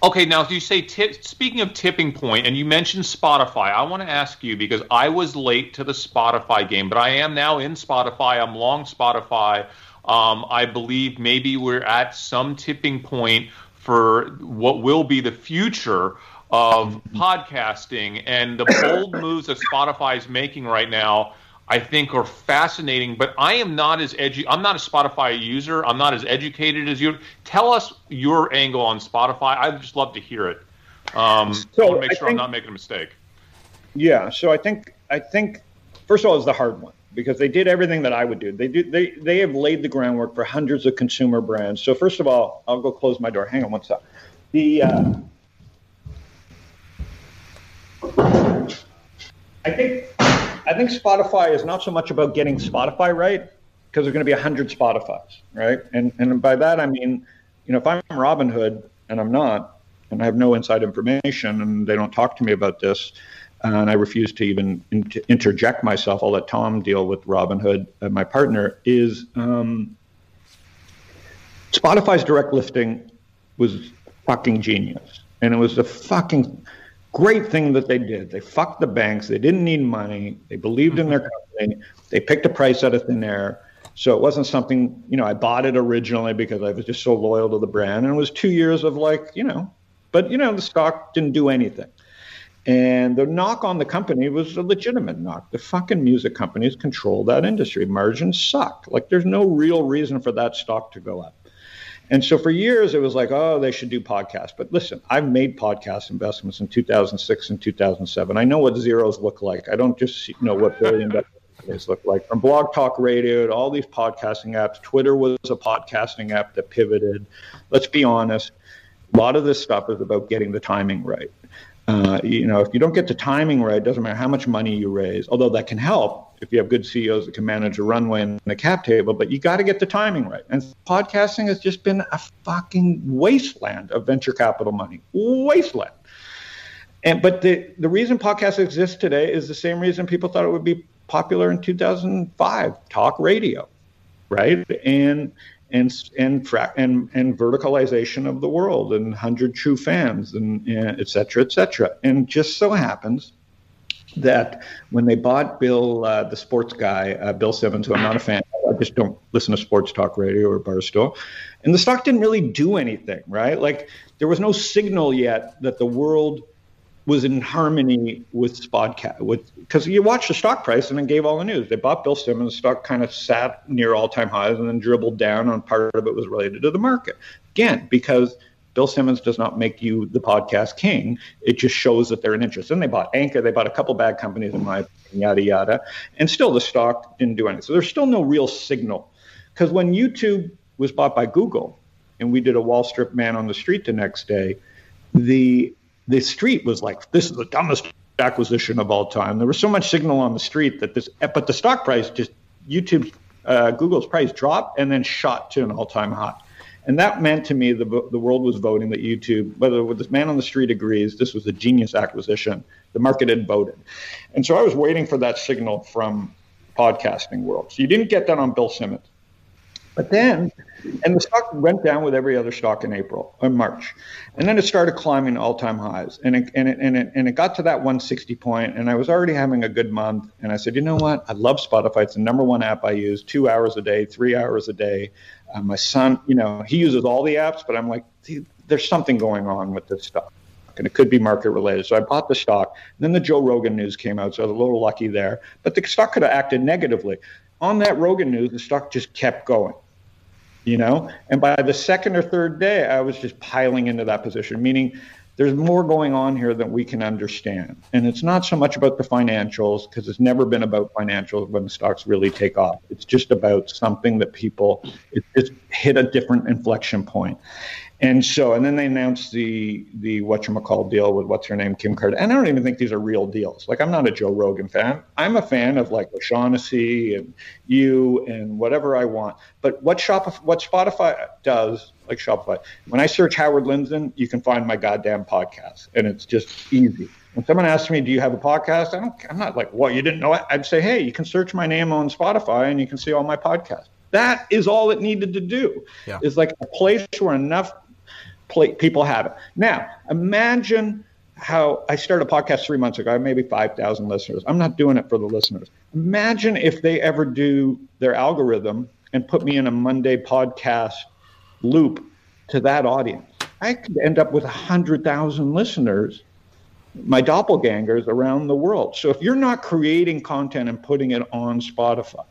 Okay, now if you say tip, speaking of tipping point, and you mentioned Spotify. I want to ask you because I was late to the Spotify game, but I am now in Spotify. I'm long Spotify. Um, I believe maybe we're at some tipping point for what will be the future of podcasting and the bold moves that Spotify is making right now. I think are fascinating, but I am not as edu- I'm not a Spotify user. I'm not as educated as you. Tell us your angle on Spotify. I'd just love to hear it. Um, So, I want to make I sure I'm think- not making a mistake. Yeah, so I think I think first of all is the hard one because they did everything that I would do. They do they they have laid the groundwork for hundreds of consumer brands. So first of all, I'll go close my door. Hang on one sec. The uh, I think I think Spotify is not so much about getting Spotify right because there's going to be a hundred Spotifys, right? And and by that I mean, you know, if I'm Robinhood and I'm not, and I have no inside information, and they don't talk to me about this, and I refuse to even in- interject myself. I'll let Tom deal with Robinhood, uh, my partner. Is um, Spotify's direct listing was fucking genius, and it was the fucking great thing that they did. They fucked the banks. They didn't need money. They believed in their mm-hmm. company. They picked a price out of thin air. So it wasn't something, you know, I bought it originally because I was just so loyal to the brand. And it was two years of like, you know, but, you know, the stock didn't do anything. And the knock on the company was a legitimate knock. The fucking music companies control that industry. Margins suck. Like, there's no real reason for that stock to go up. And so for years, it was like, oh, they should do podcasts. But listen, I've made podcast investments in 2006 and 2007. I know what zeros look like. I don't just know what billion dollars look like. From Blog Talk Radio to all these podcasting apps, Twitter was a podcasting app that pivoted. Let's be honest, a lot of this stuff is about getting the timing right. Uh, you know, if you don't get the timing right, it doesn't matter how much money you raise, although that can help if you have good CEOs that can manage a runway and a cap table, but you got to get the timing right. And podcasting has just been a fucking wasteland of venture capital money. Wasteland. And but the the reason podcasts exist today is the same reason people thought it would be popular in 2005, talk radio, right? And and and and and verticalization of the world and 100 true fans and, and et cetera, et cetera. And just so happens that when they bought Bill, uh, the sports guy, uh, Bill Simmons, who I'm not a fan of, I just don't listen to sports talk radio or Barstool, and the stock didn't really do anything, right? Like there was no signal yet that the world – was in harmony with Spodcast, with because you watch the stock price and then gave all the news. They bought Bill Simmons, the stock kind of sat near all-time highs and then dribbled down. On part of it was related to the market again because Bill Simmons does not make you the podcast king. It just shows that they're an interest. And they bought Anchor, they bought a couple bad companies in my opinion, yada yada, and still the stock didn't do anything. So there's still no real signal because when YouTube was bought by Google and we did a Wallstrip man on the street the next day, the the street was like, this is the dumbest acquisition of all time. There was so much signal on the street that this, but the stock price just YouTube, uh, Google's price dropped and then shot to an all-time high. And that meant to me the, the world was voting that YouTube, whether this man on the street agrees, this was a genius acquisition. The market had voted. And so I was waiting for that signal from podcasting world. So you didn't get that on Bill Simmons. But then, and the stock went down with every other stock in April or March. And then it started climbing all time highs. And it, and, it, and, it, and it got to that 160 point, and I was already having a good month. And I said, you know what? I love Spotify. It's the number one app I use two hours a day, three hours a day. Uh, my son, you know, he uses all the apps, but I'm like, there's something going on with this stuff and it could be market related. So I bought the stock. And then the Joe Rogan news came out, so I was a little lucky there. But the stock could have acted negatively. On that Rogan news, the stock just kept going you know? And by the second or third day, I was just piling into that position, meaning there's more going on here than we can understand. And it's not so much about the financials, because it's never been about financials when the stocks really take off. It's just about something that people, it just hit a different inflection point. And so, and then they announced the the what you call deal with what's her name, Kim Kardashian. And I don't even think these are real deals. Like I'm not a Joe Rogan fan. I'm a fan of like O'Shaughnessy and you and whatever I want. But what Shopify, what Spotify does, like Shopify, when I search Howard Lindzen, you can find my goddamn podcast, and it's just easy. When someone asks me, "Do you have a podcast?" I don't. I'm not like, "What? You didn't know it?" I'd say, "Hey, you can search my name on Spotify, and you can see all my podcasts." That is all it needed to do. Yeah. Is like a place where enough people have it. Now, imagine how I started a podcast three months ago. I have maybe 5,000 listeners. I'm not doing it for the listeners. Imagine if they ever do their algorithm and put me in a Monday podcast loop to that audience. I could end up with 100,000 listeners, my doppelgangers around the world. So if you're not creating content and putting it on Spotify,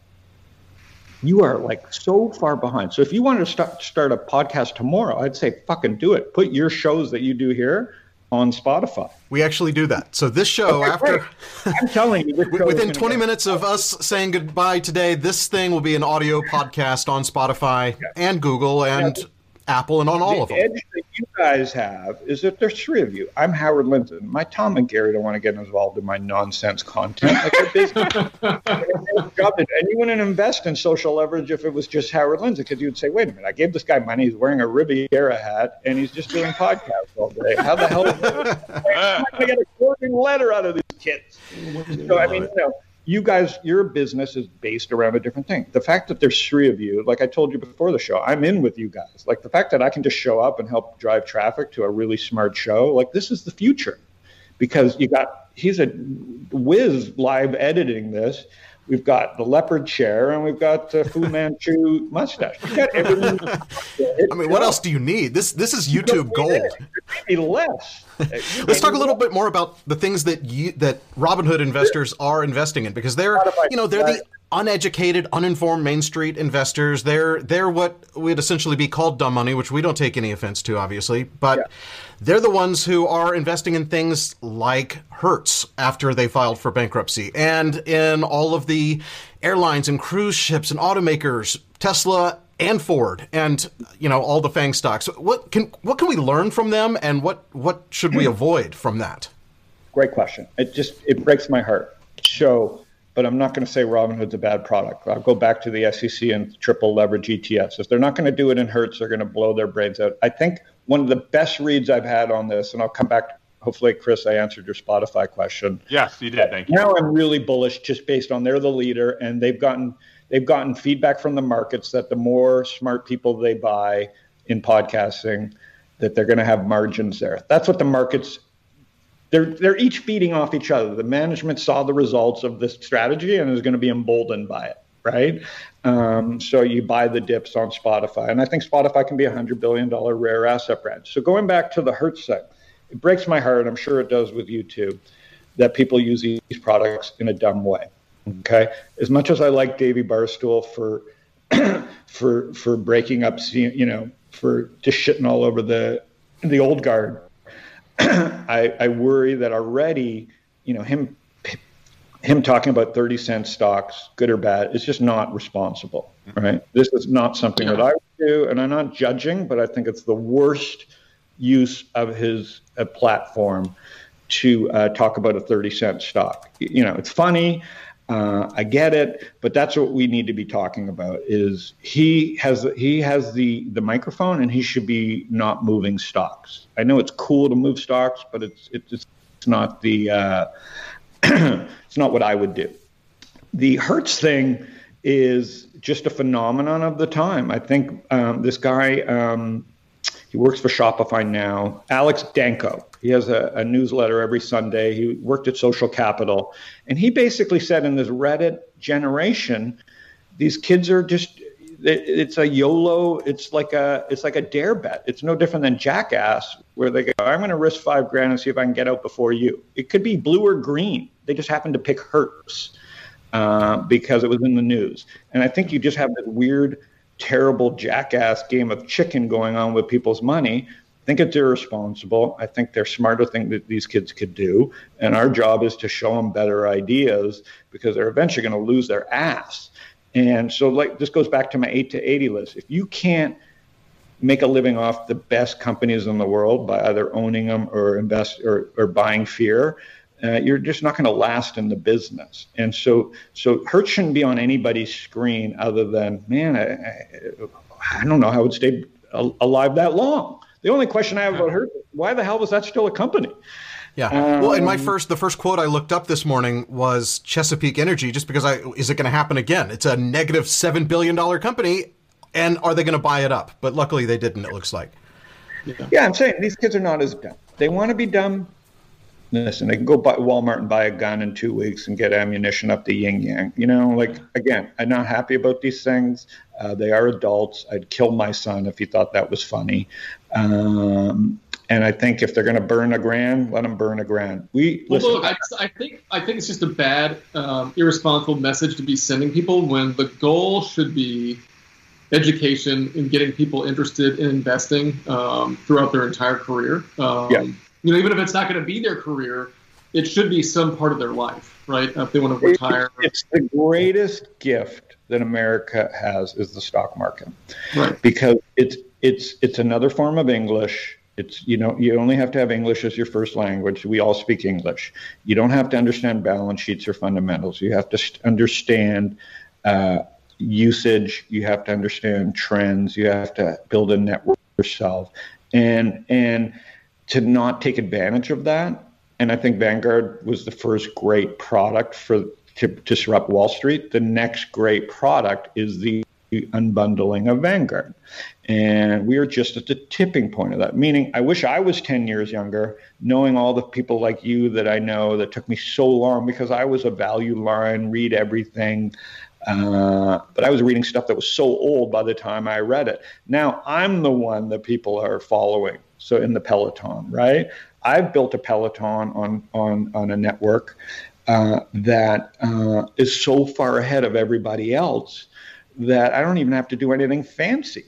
you are like so far behind. So if you wanted to start start a podcast tomorrow, I'd say fucking do it. Put your shows that you do here on Spotify. We actually do that. So this show, okay, after I'm telling you, within 20 minutes of us saying goodbye today, this thing will be an audio podcast on Spotify yeah. and Google and. Yeah Apple and on all the of them. The edge that you guys have is that there's three of you. I'm Howard Lindzen. My Tom and Gary don't want to get involved in my nonsense content. Like business. and you wouldn't invest in social leverage if it was just Howard Lindzen because you'd say, wait a minute, I gave this guy money. He's wearing a Riviera hat and he's just doing podcasts all day. How the hell? am I get a quoting letter out of these kids? So I mean, you know you guys, your business is based around a different thing. The fact that there's three of you, like I told you before the show, I'm in with you guys. Like the fact that I can just show up and help drive traffic to a really smart show, like this is the future because you got, he's a whiz live editing this. We've got the leopard chair, and we've got the Fu Manchu mustache. We've got everything. I mean, what else do you need? This this is YouTube gold. Maybe less. Let's talk a little bit more about the things that you that Robinhood investors are investing in because they're you know they're the uneducated, uninformed Main Street investors. They're they're what would essentially be called dumb money, which we don't take any offense to, obviously. But yeah. They're the ones who are investing in things like Hertz after they filed for bankruptcy, and in all of the airlines and cruise ships and automakers, Tesla and Ford, and you know all the Fang stocks. What can what can we learn from them, and what what should we hmm. avoid from that? Great question. It just it breaks my heart. So but I'm not going to say Robinhood's a bad product. I'll go back to the SEC and triple leverage ETFs. If they're not going to do it in Hertz, they're going to blow their brains out. I think one of the best reads I've had on this, and I'll come back. Hopefully, Chris, I answered your Spotify question. Yes, you did. Thank you. Now I'm really bullish, just based on they're the leader, and they've gotten they've gotten feedback from the markets that the more smart people they buy in podcasting, that they're going to have margins there. That's what the markets they're they're each feeding off each other. The management saw the results of this strategy and is going to be emboldened by it, right? Um, so you buy the dips on Spotify, and I think Spotify can be a hundred billion dollar rare asset brand. So going back to the Hertz thing, it breaks my heart. I'm sure it does with you too, that people use these products in a dumb way. Okay, as much as I like Davey Barstool for for for breaking up, you know, for just shitting all over the the old guard I, I worry that already, you know, him him talking about 30 cent stocks, good or bad, is just not responsible, right? This is not something that I would do, and I'm not judging, but I think it's the worst use of his uh, platform to uh, talk about a 30 cent stock. You know, it's funny. Uh, I get it, but that's what we need to be talking about. Is he has he has the the microphone and he should be not moving stocks. I know it's cool to move stocks, but it's it's, it's not the uh, it's not what I would do. The Hertz thing is just a phenomenon of the time. I think um, this guy um, he works for Shopify now. Alex Danco. He has a, a, newsletter every Sunday. He worked at Social Capital, and he basically said in this Reddit generation, these kids are just it's a YOLO. It's like a it's like a dare bet. It's no different than Jackass, where they go, "I'm going to risk five grand and see if I can get out before you." It could be blue or green. They just happen to pick Hertz uh, because it was in the news. And I think you just have this weird terrible jackass game of chicken going on with people's money. I think it's irresponsible. I think there's smarter things that these kids could do. And our job is to show them better ideas because they're eventually going to lose their ass. And so, like, this goes back to my 8 to 80 list. If you can't make a living off the best companies in the world by either owning them or invest or, or buying fear, uh, you're just not going to last in the business. And so, so hurt shouldn't be on anybody's screen other than, man, I, I, I don't know how it would stay alive that long. The only question I have about Hertz, why the hell was that still a company? Yeah. Um, well, in my first, the first quote I looked up this morning was Chesapeake Energy, just because I is it going to happen again? It's a negative seven billion dollar company, and are they going to buy it up? But luckily, they didn't. It looks like. Yeah. yeah, I'm saying these kids are not as dumb. They want to be dumb listen, they can go buy Walmart and buy a gun in two weeks and get ammunition up the yin yang. You know, like again, I'm not happy about these things. Uh, they are adults. I'd kill my son if he thought that was funny. Um, and I think if they're going to burn a grand, let them burn a grand. We well, listen, look. I, I, think I think it's just a bad, um, irresponsible message to be sending people when the goal should be education and getting people interested in investing um, throughout their entire career. Um, yeah you know, even if it's not going to be their career, it should be some part of their life, right? If they want to retire. It's the greatest gift that America has is the stock market, right? Because it's it's it's another form of English. It's you know you only have to have English as your first language. We all speak English. You don't have to understand balance sheets or fundamentals. You have to understand. Uh, usage you have to understand trends you have to build a network yourself and and to not take advantage of that. And I think Vanguard was the first great product for to disrupt Wall Street. The next great product is the unbundling of Vanguard. And we are just at the tipping point of that. Meaning, I wish I was 10 years younger, knowing all the people like you that I know that took me so long because I was a value line, read everything. Uh, but I was reading stuff that was so old by the time I read it. Now I'm the one that people are following. So in the Peloton, right? I've built a Peloton on on on a network uh, that uh, is so far ahead of everybody else that I don't even have to do anything fancy.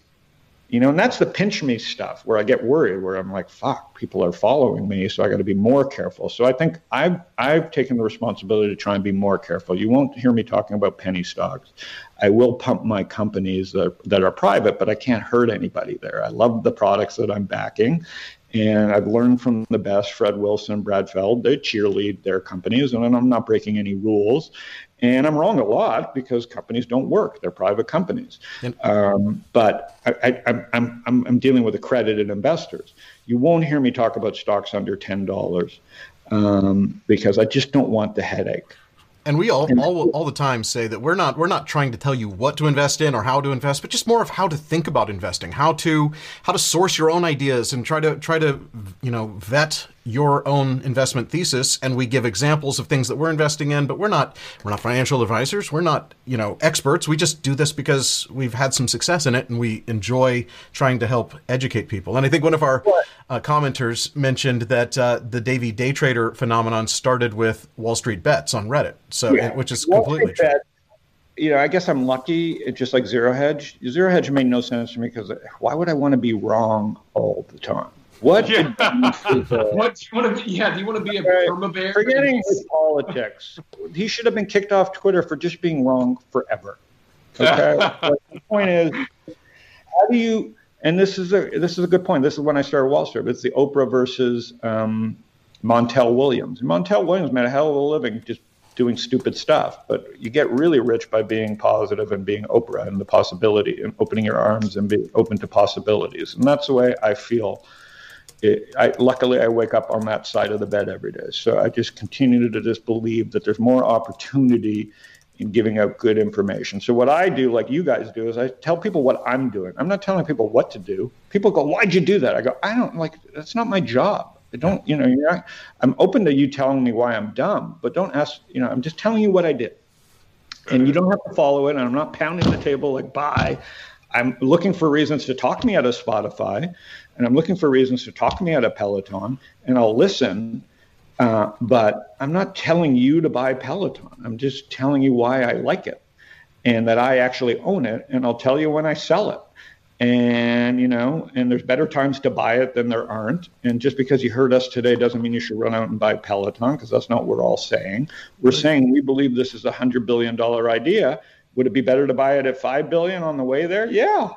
You know, and that's the pinch me stuff where I get worried, where I'm like, fuck, people are following me, so I got to be more careful. So I think I've I've taken the responsibility to try and be more careful. You won't hear me talking about penny stocks. I will pump my companies that, that are private, but I can't hurt anybody there. I love the products that I'm backing, and I've learned from the best, Fred Wilson, Brad Feld. They cheerlead their companies, and I'm not breaking any rules. And I'm wrong a lot because companies don't work; they're private companies. Um, but I, am I'm, I'm, I'm dealing with accredited investors. You won't hear me talk about stocks under ten dollars um, because I just don't want the headache. And we all, all all the time say that we're not we're not trying to tell you what to invest in or how to invest, but just more of how to think about investing, how to how to source your own ideas and try to try to you know vet your own investment thesis and we give examples of things that we're investing in but we're not we're not financial advisors we're not you know experts we just do this because we've had some success in it and we enjoy trying to help educate people and i think one of our uh, commenters mentioned that uh, the davey day trader phenomenon started with wall street bets on reddit so yeah. which is wall completely true you know, I guess I'm lucky. It's just like zero hedge. Zero hedge made no sense to me because why would I want to be wrong all the time? What? Yeah. what do you want to be? Yeah, do you want to be a perma bear? Forgetting his politics, he should have been kicked off Twitter for just being wrong forever. Okay. the point is, how do you? And this is a this is a good point. This is when I started Wallstrip. It's the Oprah versus um, Montel Williams. Montel Williams made a hell of a living just doing stupid stuff, but you get really rich by being positive and being Oprah and the possibility and opening your arms and being open to possibilities. And that's the way I feel it, I, luckily I wake up on that side of the bed every day. So I just continue to just believe that there's more opportunity in giving out good information. So what I do, like you guys do, is I tell people what I'm doing. I'm not telling people what to do. People go, "Why'd you do that?" I go, "I don't like. That's not my job. I don't. You know, not, I'm open to you telling me why I'm dumb, but don't ask. You know, I'm just telling you what I did, and you don't have to follow it. And I'm not pounding the table like bye. I'm looking for reasons to talk me out of Spotify and I'm looking for reasons to talk me out of Peloton, and I'll listen. Uh, but I'm not telling you to buy Peloton. I'm just telling you why I like it, and that I actually own it, and I'll tell you when I sell it. And you know, and there's better times to buy it than there aren't. And just because you heard us today doesn't mean you should run out and buy Peloton, because that's not what we're all saying. We're saying we believe this is a hundred billion dollar idea. Would it be better to buy it at five billion on the way there? Yeah,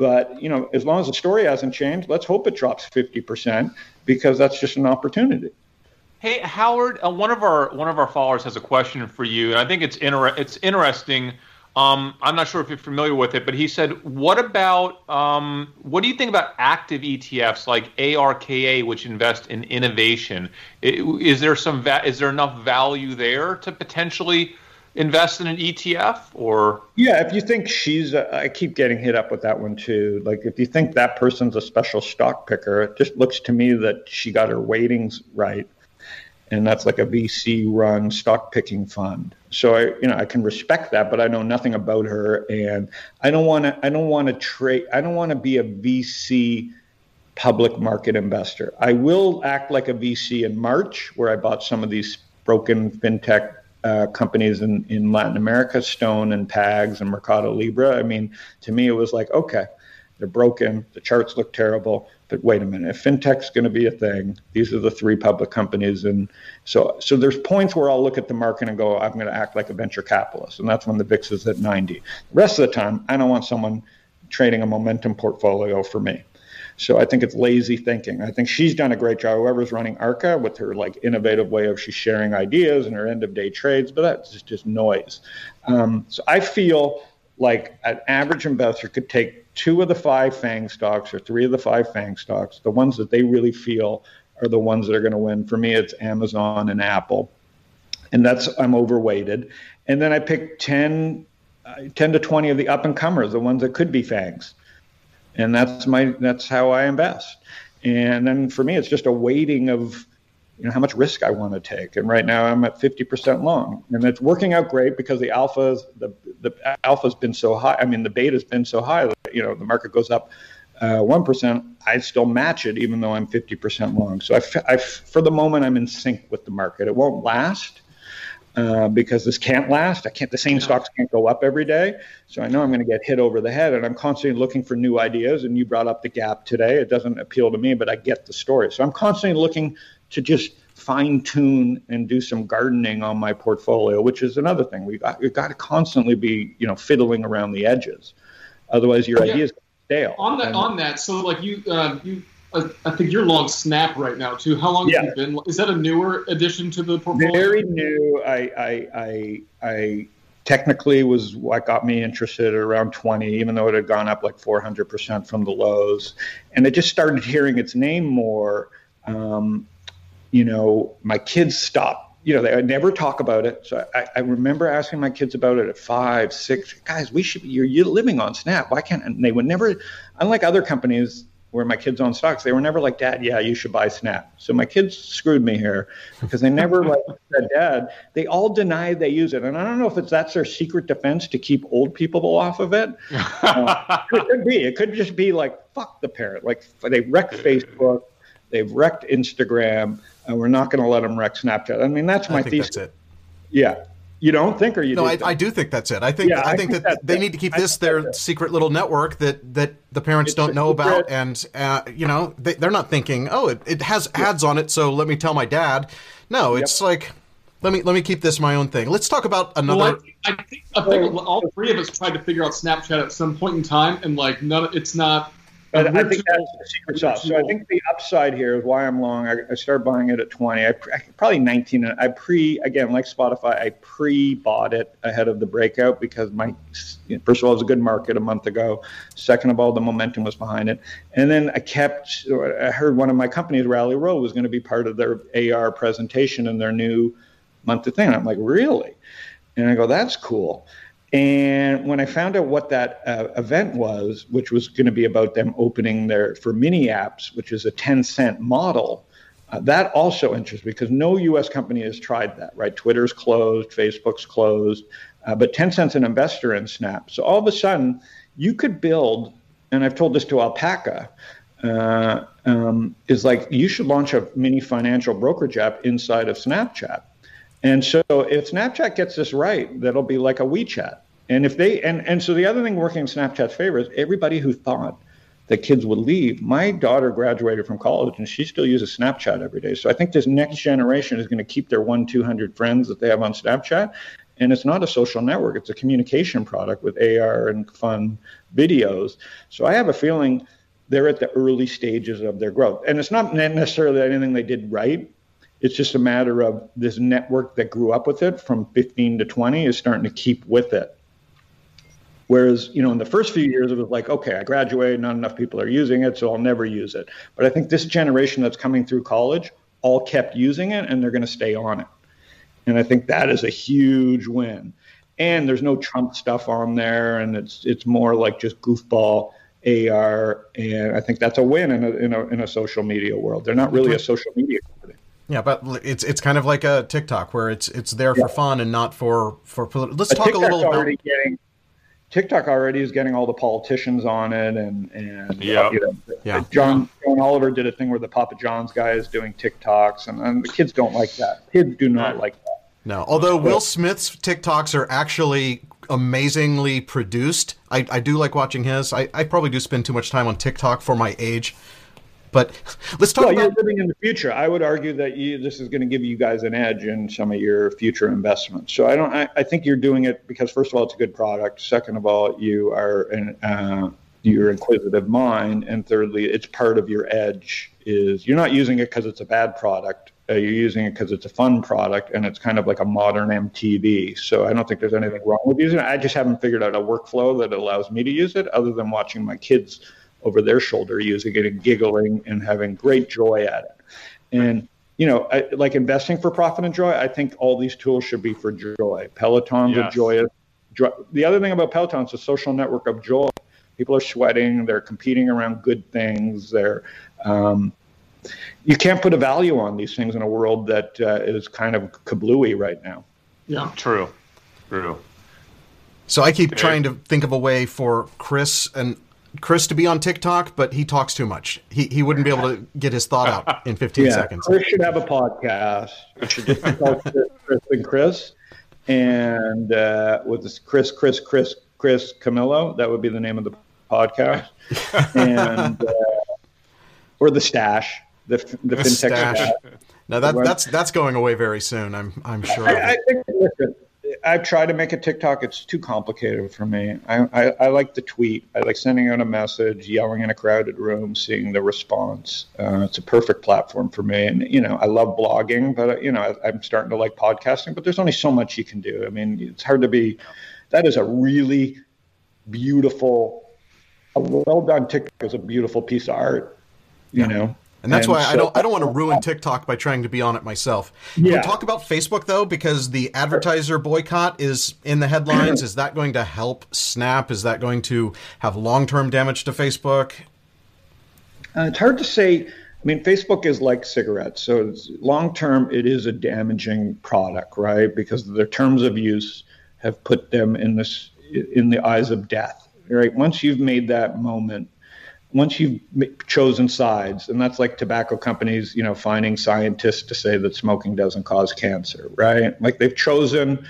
but you know, as long as the story hasn't changed, let's hope it drops 50% because that's just an opportunity. Hey Howard, uh, one of our one of our followers has a question for you, and I think it's inter- it's interesting. Um, I'm not sure if you're familiar with it, but he said, "What about um, what do you think about active ETFs like ARKA, which invest in innovation? Is there some va- is there enough value there to potentially invest in an ETF or? Yeah, if you think she's, a, I keep getting hit up with that one too. Like if you think that person's a special stock picker, it just looks to me that she got her weightings right. And that's like a VC run stock picking fund. So I, you know, I can respect that, but I know nothing about her. And I don't want to, I don't want to trade, I don't want to be a VC public market investor. I will act like a VC in March where I bought some of these broken fintech uh, companies in, in Latin America, Stone and Pags and Mercado Libre. I mean, to me, it was like, okay, they're broken. The charts look terrible. But wait a minute, if fintech's going to be a thing, these are the three public companies, and so so there's points where I'll look at the market and go, I'm going to act like a venture capitalist, and that's when the VIX is at 90. The rest of the time, I don't want someone trading a momentum portfolio for me. So I think it's lazy thinking. I think she's done a great job. Whoever's running ARCA, with her like innovative way of she's sharing ideas and her end of day trades, but that's just, just noise. Um, so I feel like an average investor could take two of the five FANG stocks or three of the five FANG stocks, the ones that they really feel are the ones that are going to win. For me, it's Amazon and Apple, and that's I'm overweighted. And then I pick ten 10 to 20 of the up and comers, the ones that could be fangs. And that's my that's how I invest. And then for me, it's just a weighting of you know how much risk I want to take. And right now I'm at 50% long, and it's working out great because the alphas the the alpha's been so high. I mean the beta's been so high. That, you know the market goes up uh, one uh, I still match it even though I'm 50% long. So I, I, for the moment I'm in sync with the market. It won't last. Uh, because this can't last. I can't. The same stocks can't go up every day. So I know I'm going to get hit over the head, and I'm constantly looking for new ideas. And you brought up the gap today. It doesn't appeal to me, but I get the story. So I'm constantly looking to just fine tune and do some gardening on my portfolio, which is another thing. We got we've got to constantly be you know fiddling around the edges, otherwise your yeah. ideas stale. On that, and, on that. So like you uh, you I think you're long Snap right now too. How long yeah. have you been? Is that a newer addition to the portfolio? Very new. I I I, I technically was what got me interested around 20, even though it had gone up like 400% from the lows. And I just started hearing its name more. Um, you know, my kids stopped. You know, they would never talk about it. So I, I, remember asking my kids about it at five, six. Guys, we should be. You're, you're living on Snap. Why can't? And they would never. Unlike other companies, where my kids own stocks, they were never like, Dad, yeah, you should buy Snap. So my kids screwed me here because they never like said, Dad. They all deny they use it, and I don't know if it's that's their secret defense to keep old people off of it. Uh, it could be. It could just be like, fuck the parent. Like they wrecked Facebook, they've wrecked Instagram, and we're not going to let them wreck Snapchat. I mean, that's my thesis. Yeah. You don't think, or you? Do? No, I, I, do think that's it. I think yeah, I, think, think that they it. need to keep this their secret little network that that the parents it's don't know about, and uh, you know they, are not thinking, oh, it, it has ads on it, so let me tell my dad. No, it's yep. like let me let me keep this my own thing. Let's talk about another. Well, I, I, think, I think all three of us tried to figure out Snapchat at some point in time, and like none, it's not but I think that's the secret sauce. So I think the upside here is why I'm long. I, I started buying it at 20. I, I, probably 19. I pre again like Spotify. I pre-bought it ahead of the breakout because my you know, first of all it was a good market a month ago. Second of all, the momentum was behind it. And then I kept. I heard one of my companies, Rally Road, was going to be part of their AR presentation and their new monthly thing. And I'm like, really? And I go, that's cool. And when I found out what that uh, event was, which was going to be about them opening their for mini apps, which is a Tencent model, uh, that also interests me because no U.S. company has tried that. Right? Twitter's closed, Facebook's closed, uh, but cents an investor in Snap. So all of a sudden, you could build, and I've told this to Alpaca. Uh, um, is like you should launch a mini financial brokerage app inside of Snapchat and so if Snapchat gets this right, that'll be like a WeChat. And if they and and so the other thing working in Snapchat's favor is everybody who thought that kids would leave. My daughter graduated from college and she still uses Snapchat every day. So I think this next generation is going to keep their one two hundred friends that they have on Snapchat. And it's not a social network; it's a communication product with AR and fun videos. So I have a feeling they're at the early stages of their growth. And it's not necessarily anything they did right. It's just a matter of this network that grew up with it from 15 to 20 is starting to keep with it. Whereas, you know, in the first few years, it was like, okay, I graduated, not enough people are using it, so I'll never use it. But I think this generation that's coming through college all kept using it and they're going to stay on it. And I think that is a huge win. And there's no Trump stuff on there, and it's it's more like just goofball AR, and I think that's a win in a, in a, in a social media world. They're not really a social media company. Yeah, but it's it's kind of like a TikTok where it's it's there for fun and not for for. Let's but talk TikTok's a little about. Getting, TikTok already is getting all the politicians on it, and and uh, yeah, you know, yeah. John John Oliver did a thing where the Papa John's guy is doing TikToks, and, and the kids don't like that. Kids do not like that. No, although Will Smith's TikToks are actually amazingly produced. I, I do like watching his. I, I probably do spend too much time on TikTok for my age. But let's talk well, about you're living in the future. I would argue that you, this is going to give you guys an edge in some of your future investments. So I don't. I, I think you're doing it because first of all, it's a good product. Second of all, you are an uh, your inquisitive mind, and thirdly, it's part of your edge. Is you're not using it because it's a bad product. Uh, you're using it because it's a fun product, and it's kind of like a modern MTV. So I don't think there's anything wrong with using it. I just haven't figured out a workflow that allows me to use it, other than watching my kids over their shoulder using it and giggling and having great joy at it. And you know, I, like investing for profit and joy, I think all these tools should be for joy. Peloton's yes. a joyous the other thing about Peloton is a social network of joy. People are sweating. They're competing around good things. They're um, you can't put a value on these things in a world that uh, is kind of kablooey right now. Yeah, true, true. So I keep trying to think of a way for Chris and Chris to be on TikTok, but he talks too much. He he wouldn't be able to get his thought out in 15 yeah, seconds. Chris should have a podcast. Should just be Chris and Chris, and uh, with this Chris, Chris, Chris, Chris Camillo. That would be the name of the podcast, and uh, or the stash, the the, the fintech stash. stash. Now that that's that's going away very soon. I'm I'm sure. I, I think listen, I've tried to make a TikTok. It's too complicated for me. I, I, I, like the tweet. I like sending out a message, yelling in a crowded room, seeing the response. Uh, it's a perfect platform for me. And, you know, I love blogging, but, you know, I, am starting to like podcasting, but there's only so much you can do. I mean, it's hard to be, that is a really beautiful, a well done TikTok is a beautiful piece of art, you yeah. know? And that's and why so, I don't I don't want to ruin TikTok by trying to be on it myself. Yeah. Can we talk about Facebook though, because the advertiser boycott is in the headlines. is that going to help Snap? Is that going to have long term damage to Facebook? Uh, it's hard to say. I mean, Facebook is like cigarettes. So long term, it is a damaging product, right? Because their terms of use have put them in this in the eyes of death. Right. Once you've made that moment once you've chosen sides, and that's like tobacco companies, you know, finding scientists to say that smoking doesn't cause cancer, right? Like they've chosen.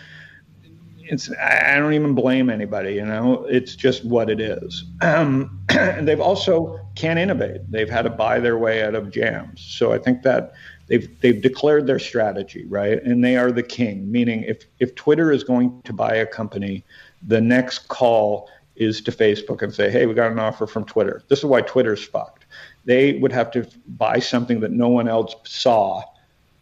It's I don't even blame anybody, you know. It's just what it is. Um, and they've also can't innovate. They've had to buy their way out of jams. So I think that they've they've declared their strategy, right? And they are the king. Meaning, if if Twitter is going to buy a company, the next call is to Facebook and say, hey, we got an offer from Twitter. This is why Twitter's fucked. They would have to buy something that no one else saw,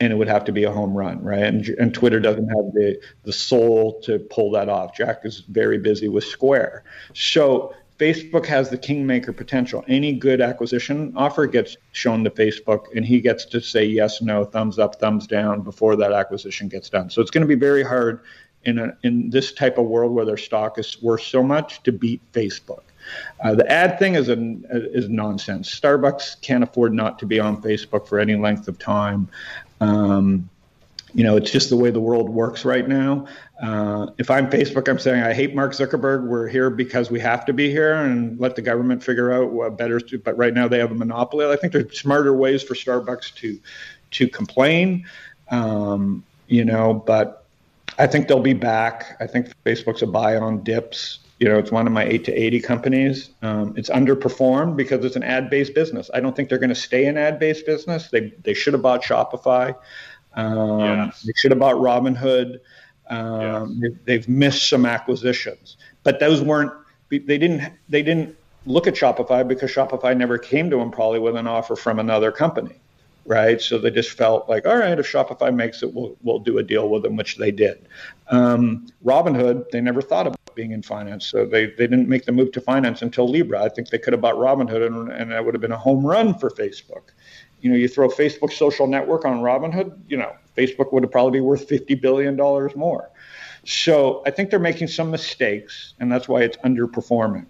and it would have to be a home run, right? And, and Twitter doesn't have the, the soul to pull that off. Jack is very busy with Square. So Facebook has the kingmaker potential. Any good acquisition offer gets shown to Facebook, and he gets to say yes, no, thumbs up, thumbs down before that acquisition gets done. So it's going to be very hard in a, in this type of world where their stock is worth so much to beat Facebook. Uh, the ad thing is a, is nonsense. Starbucks can't afford not to be on Facebook for any length of time. Um, you know, it's just the way the world works right now. Uh, if I'm Facebook, I'm saying I hate Mark Zuckerberg. We're here because we have to be here, and let the government figure out what better. To, but right now they have a monopoly. I think there's smarter ways for Starbucks to to complain. Um, you know, but I think they'll be back. I think Facebook's a buy on dips. You know, it's one of my eight to eighty companies. Um, it's underperformed because it's an ad-based business. I don't think they're going to stay an ad-based business. They they should have bought Shopify. Um, yes. They should have bought Robinhood. Um, yes. they, have missed some acquisitions, but those weren't. They didn't. They didn't look at Shopify because Shopify never came to them probably with an offer from another company right? So they just felt like, all right, if Shopify makes it, we'll, we'll do a deal with them, which they did. Um, Robinhood, they never thought about being in finance. So they, they didn't make the move to finance until Libra. I think they could have bought Robinhood and, and that would have been a home run for Facebook. You know, you throw Facebook social network on Robinhood, you know, Facebook would have probably be worth $50 billion more. So I think they're making some mistakes, and that's why it's underperforming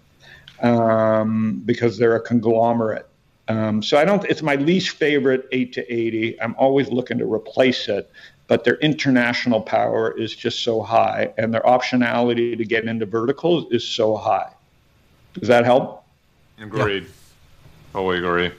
um, because they're a conglomerate. Um, so I don't. It's my least favorite eight to eighty. I'm always looking to replace it, but their international power is just so high, and their optionality to get into verticals is so high. Does that help? Agreed. Yeah. Totally agree.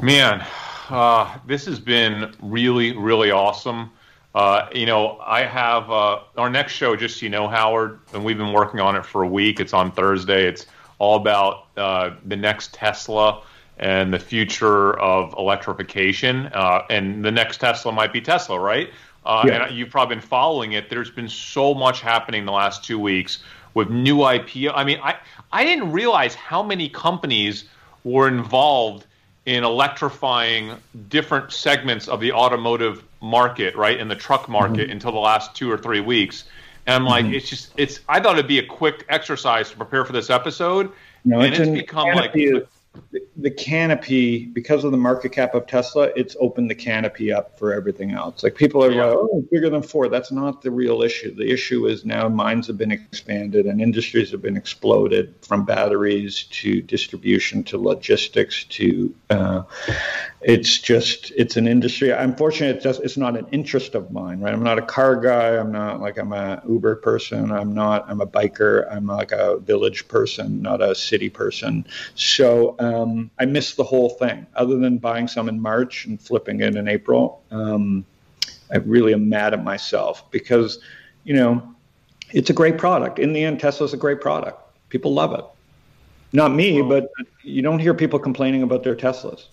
Man, uh, this has been really, really awesome. Uh, you know, I have uh, our next show, just so you know, Howard, and we've been working on it for a week. It's on Thursday. It's all about uh, the next Tesla and the future of electrification. Uh, and the next Tesla might be Tesla, right? Uh, yeah. And you've probably been following it. There's been so much happening the last two weeks with new IPO. I mean, I I didn't realize how many companies were involved in electrifying different segments of the automotive market, right, in the truck market mm-hmm. until the last two or three weeks. And I'm like, mm-hmm. it's just, it's. I thought it'd be a quick exercise to prepare for this episode, no, and it's, it's become like the canopy because of the market cap of Tesla, it's opened the canopy up for everything else. Like people are yeah. like, oh, bigger than Ford. That's not the real issue. The issue is now mines have been expanded and industries have been exploded from batteries to distribution to logistics to. Uh, it's just it's an industry. I'm fortunate. It's just it's not an interest of mine, right? I'm not a car guy. I'm not like I'm a Uber person. I'm not. I'm a biker. I'm like a village person, not a city person. So um, I missed the whole thing. Other than buying some in March and flipping it in April, um, I really am mad at myself because, you know, it's a great product. In the end, Tesla's a great product. People love it. Not me, but you don't hear people complaining about their Teslas.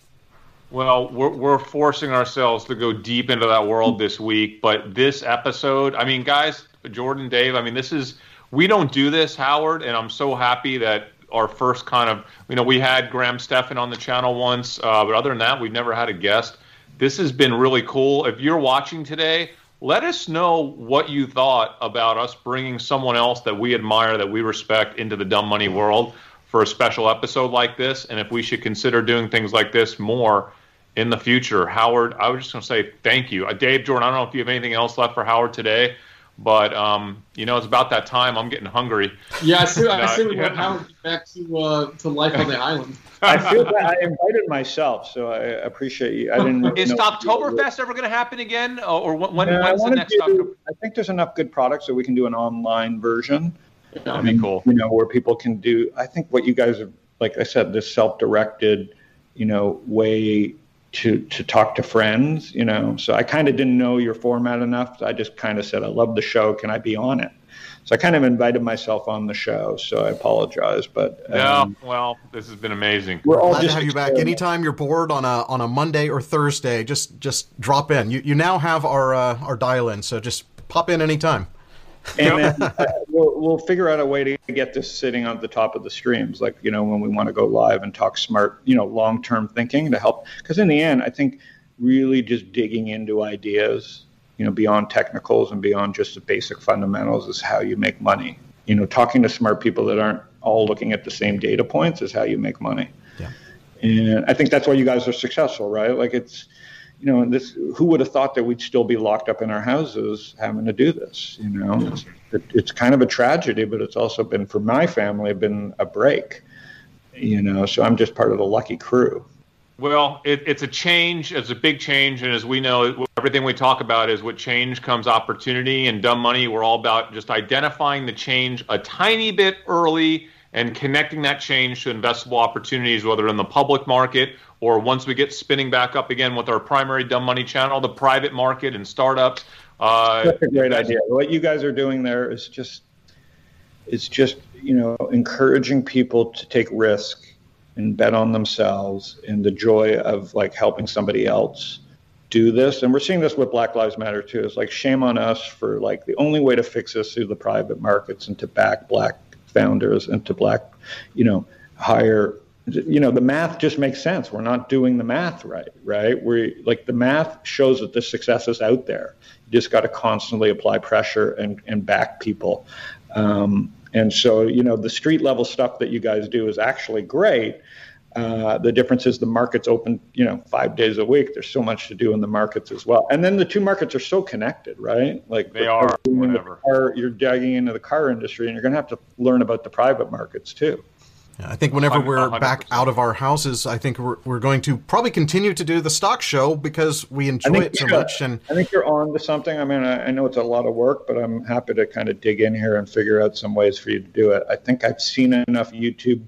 Well, we're, we're forcing ourselves to go deep into that world this week, but this episode, I mean, guys, Jordan, Dave, I mean, this is, we don't do this, Howard, and I'm so happy that our first kind of, you know, we had Graham Stephan on the channel once, uh, but other than that, we've never had a guest. This has been really cool. If you're watching today, let us know what you thought about us bringing someone else that we admire, that we respect into the dumb money world for a special episode like this, and if we should consider doing things like this more in the future. Howard, I was just going to say thank you. Uh, Dave, Jordan, I don't know if you have anything else left for Howard today, but um, you know it's about that time. I'm getting hungry. Yeah, I see. I see. We want Howard back to uh, to life on the island. I feel that I invited myself, so I appreciate you. I didn't. Is Oktoberfest ever going to happen again, or when? Yeah, when's the next? Do, I think there's enough good products that we can do an online version. That'd um, be cool. You know, where people can do. I think what you guys have, like I said, this self-directed, you know, way to to talk to friends, you know. So I kind of didn't know your format enough. So I just kind of said, I love the show. Can I be on it? So I kind of invited myself on the show. So I apologize, but um, yeah. Well, this has been amazing. We're all glad to have you back. Anytime you're bored on a on a Monday or Thursday, just just drop in. You you now have our uh, our dial in, so just pop in anytime and then uh, we'll, we'll figure out a way to get this sitting on the top of the streams like you know when we want to go live and talk smart you know long term thinking to help because in the end i think really just digging into ideas you know beyond technicals and beyond just the basic fundamentals is how you make money. You know talking to smart people that aren't all looking at the same data points is how you make money. Yeah. and i think that's why you guys are successful right? Like it's you know, this who would have thought that we'd still be locked up in our houses having to do this? You know, yeah. it's, it, it's kind of a tragedy, but it's also been for my family been a break. You know, so I'm just part of the lucky crew. Well, it, it's a change. It's a big change, and as we know, everything we talk about is with change comes opportunity. And dumb money, we're all about just identifying the change a tiny bit early and connecting that change to investable opportunities, whether in the public market or once we get spinning back up again with our primary dumb money channel, the private market and startups. Uh, That's a great idea. What you guys are doing there is just, it's just you know encouraging people to take risk and bet on themselves and the joy of like helping somebody else do this and we're seeing this with black lives matter too it's like shame on us for like the only way to fix this through the private markets and to back black founders and to black, you know, hire you know the math just makes sense. We're not doing the math right right? We like the math shows that the success is out there. You just got to constantly apply pressure and, and back people. Um, and so you know the street level stuff that you guys do is actually great uh, the difference is the market's open, you know, five days a week. There's so much to do in the markets as well. And then the two markets are so connected, right? Like they are. Whatever. The car, you're digging into the car industry, and you're going to have to learn about the private markets too. Yeah, I think whenever we're 100%. back out of our houses, I think we're, we're going to probably continue to do the stock show because we enjoy it so much. And I think you're on to something. I mean, I, I know it's a lot of work, but I'm happy to kind of dig in here and figure out some ways for you to do it. I think I've seen enough YouTube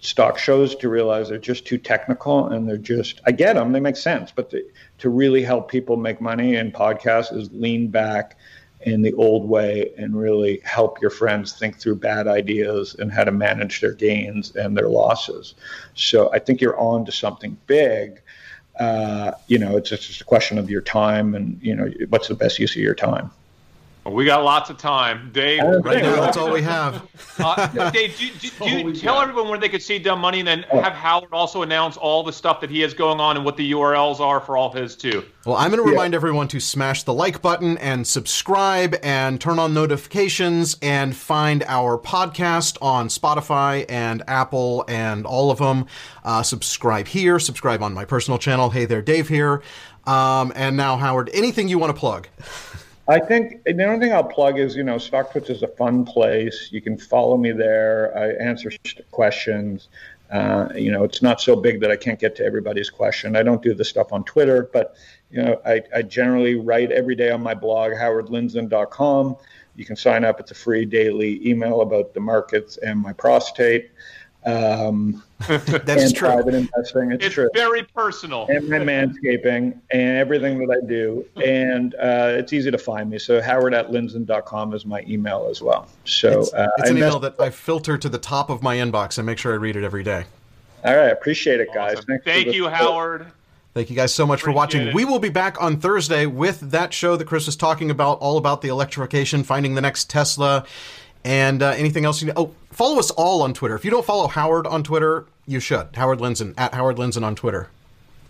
stock shows to realize they're just too technical and they're just I get them they make sense but to really help people make money in podcasts is lean back in the old way and really help your friends think through bad ideas and how to manage their gains and their losses. So I think you're on to something big. Uh, you know it's just a question of your time and you know what's the best use of your time We got lots of time, Dave. Right now, that's all we have. Uh, Dave, do, do, do you tell got. everyone where they could see Dumb Money, and then have Howard also announce all the stuff that he has going on and what the URLs are for all his too. Well, I'm going to remind everyone to smash the like button and subscribe and turn on notifications and find our podcast on Spotify and Apple and all of them. Uh, subscribe here, subscribe on my personal channel. Hey there, Dave here. Um, and now, Howard, anything you want to plug? I think the only thing I'll plug is, you know, StockTwits is a fun place. You can follow me there. I answer questions. Uh, you know, it's not so big that I can't get to everybody's question. I don't do the stuff on Twitter, but, you know, I, I generally write every day on my blog, howardlindzen.com. You can sign up. It's a free daily email about the markets and my prostate. Um, That's and true. private investing. It's, It's true. very personal. and my manscaping and everything that I do. And uh, it's easy to find me. So howard at lindzen.com is my email as well. So It's, uh, it's I an email that I filter to the top of my inbox and make sure I read it every day. All right. Appreciate it, guys. Awesome. Thank the you, support. Howard. Thank you guys so much for watching. it. We will be back on Thursday with that show that Chris was talking about, all about the electrification, finding the next Tesla, and uh, anything else you know. Oh, follow us all on Twitter. If you don't follow Howard on Twitter, you should. Howard Lindzen, at Howard Lindzen on Twitter.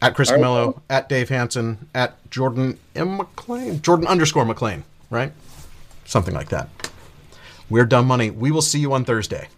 At Chris right. Camillo, at Dave Hansen, at Jordan M. McLean. Jordan underscore McLean, right? Something like that. We're Dumb Money. We will see you on Thursday.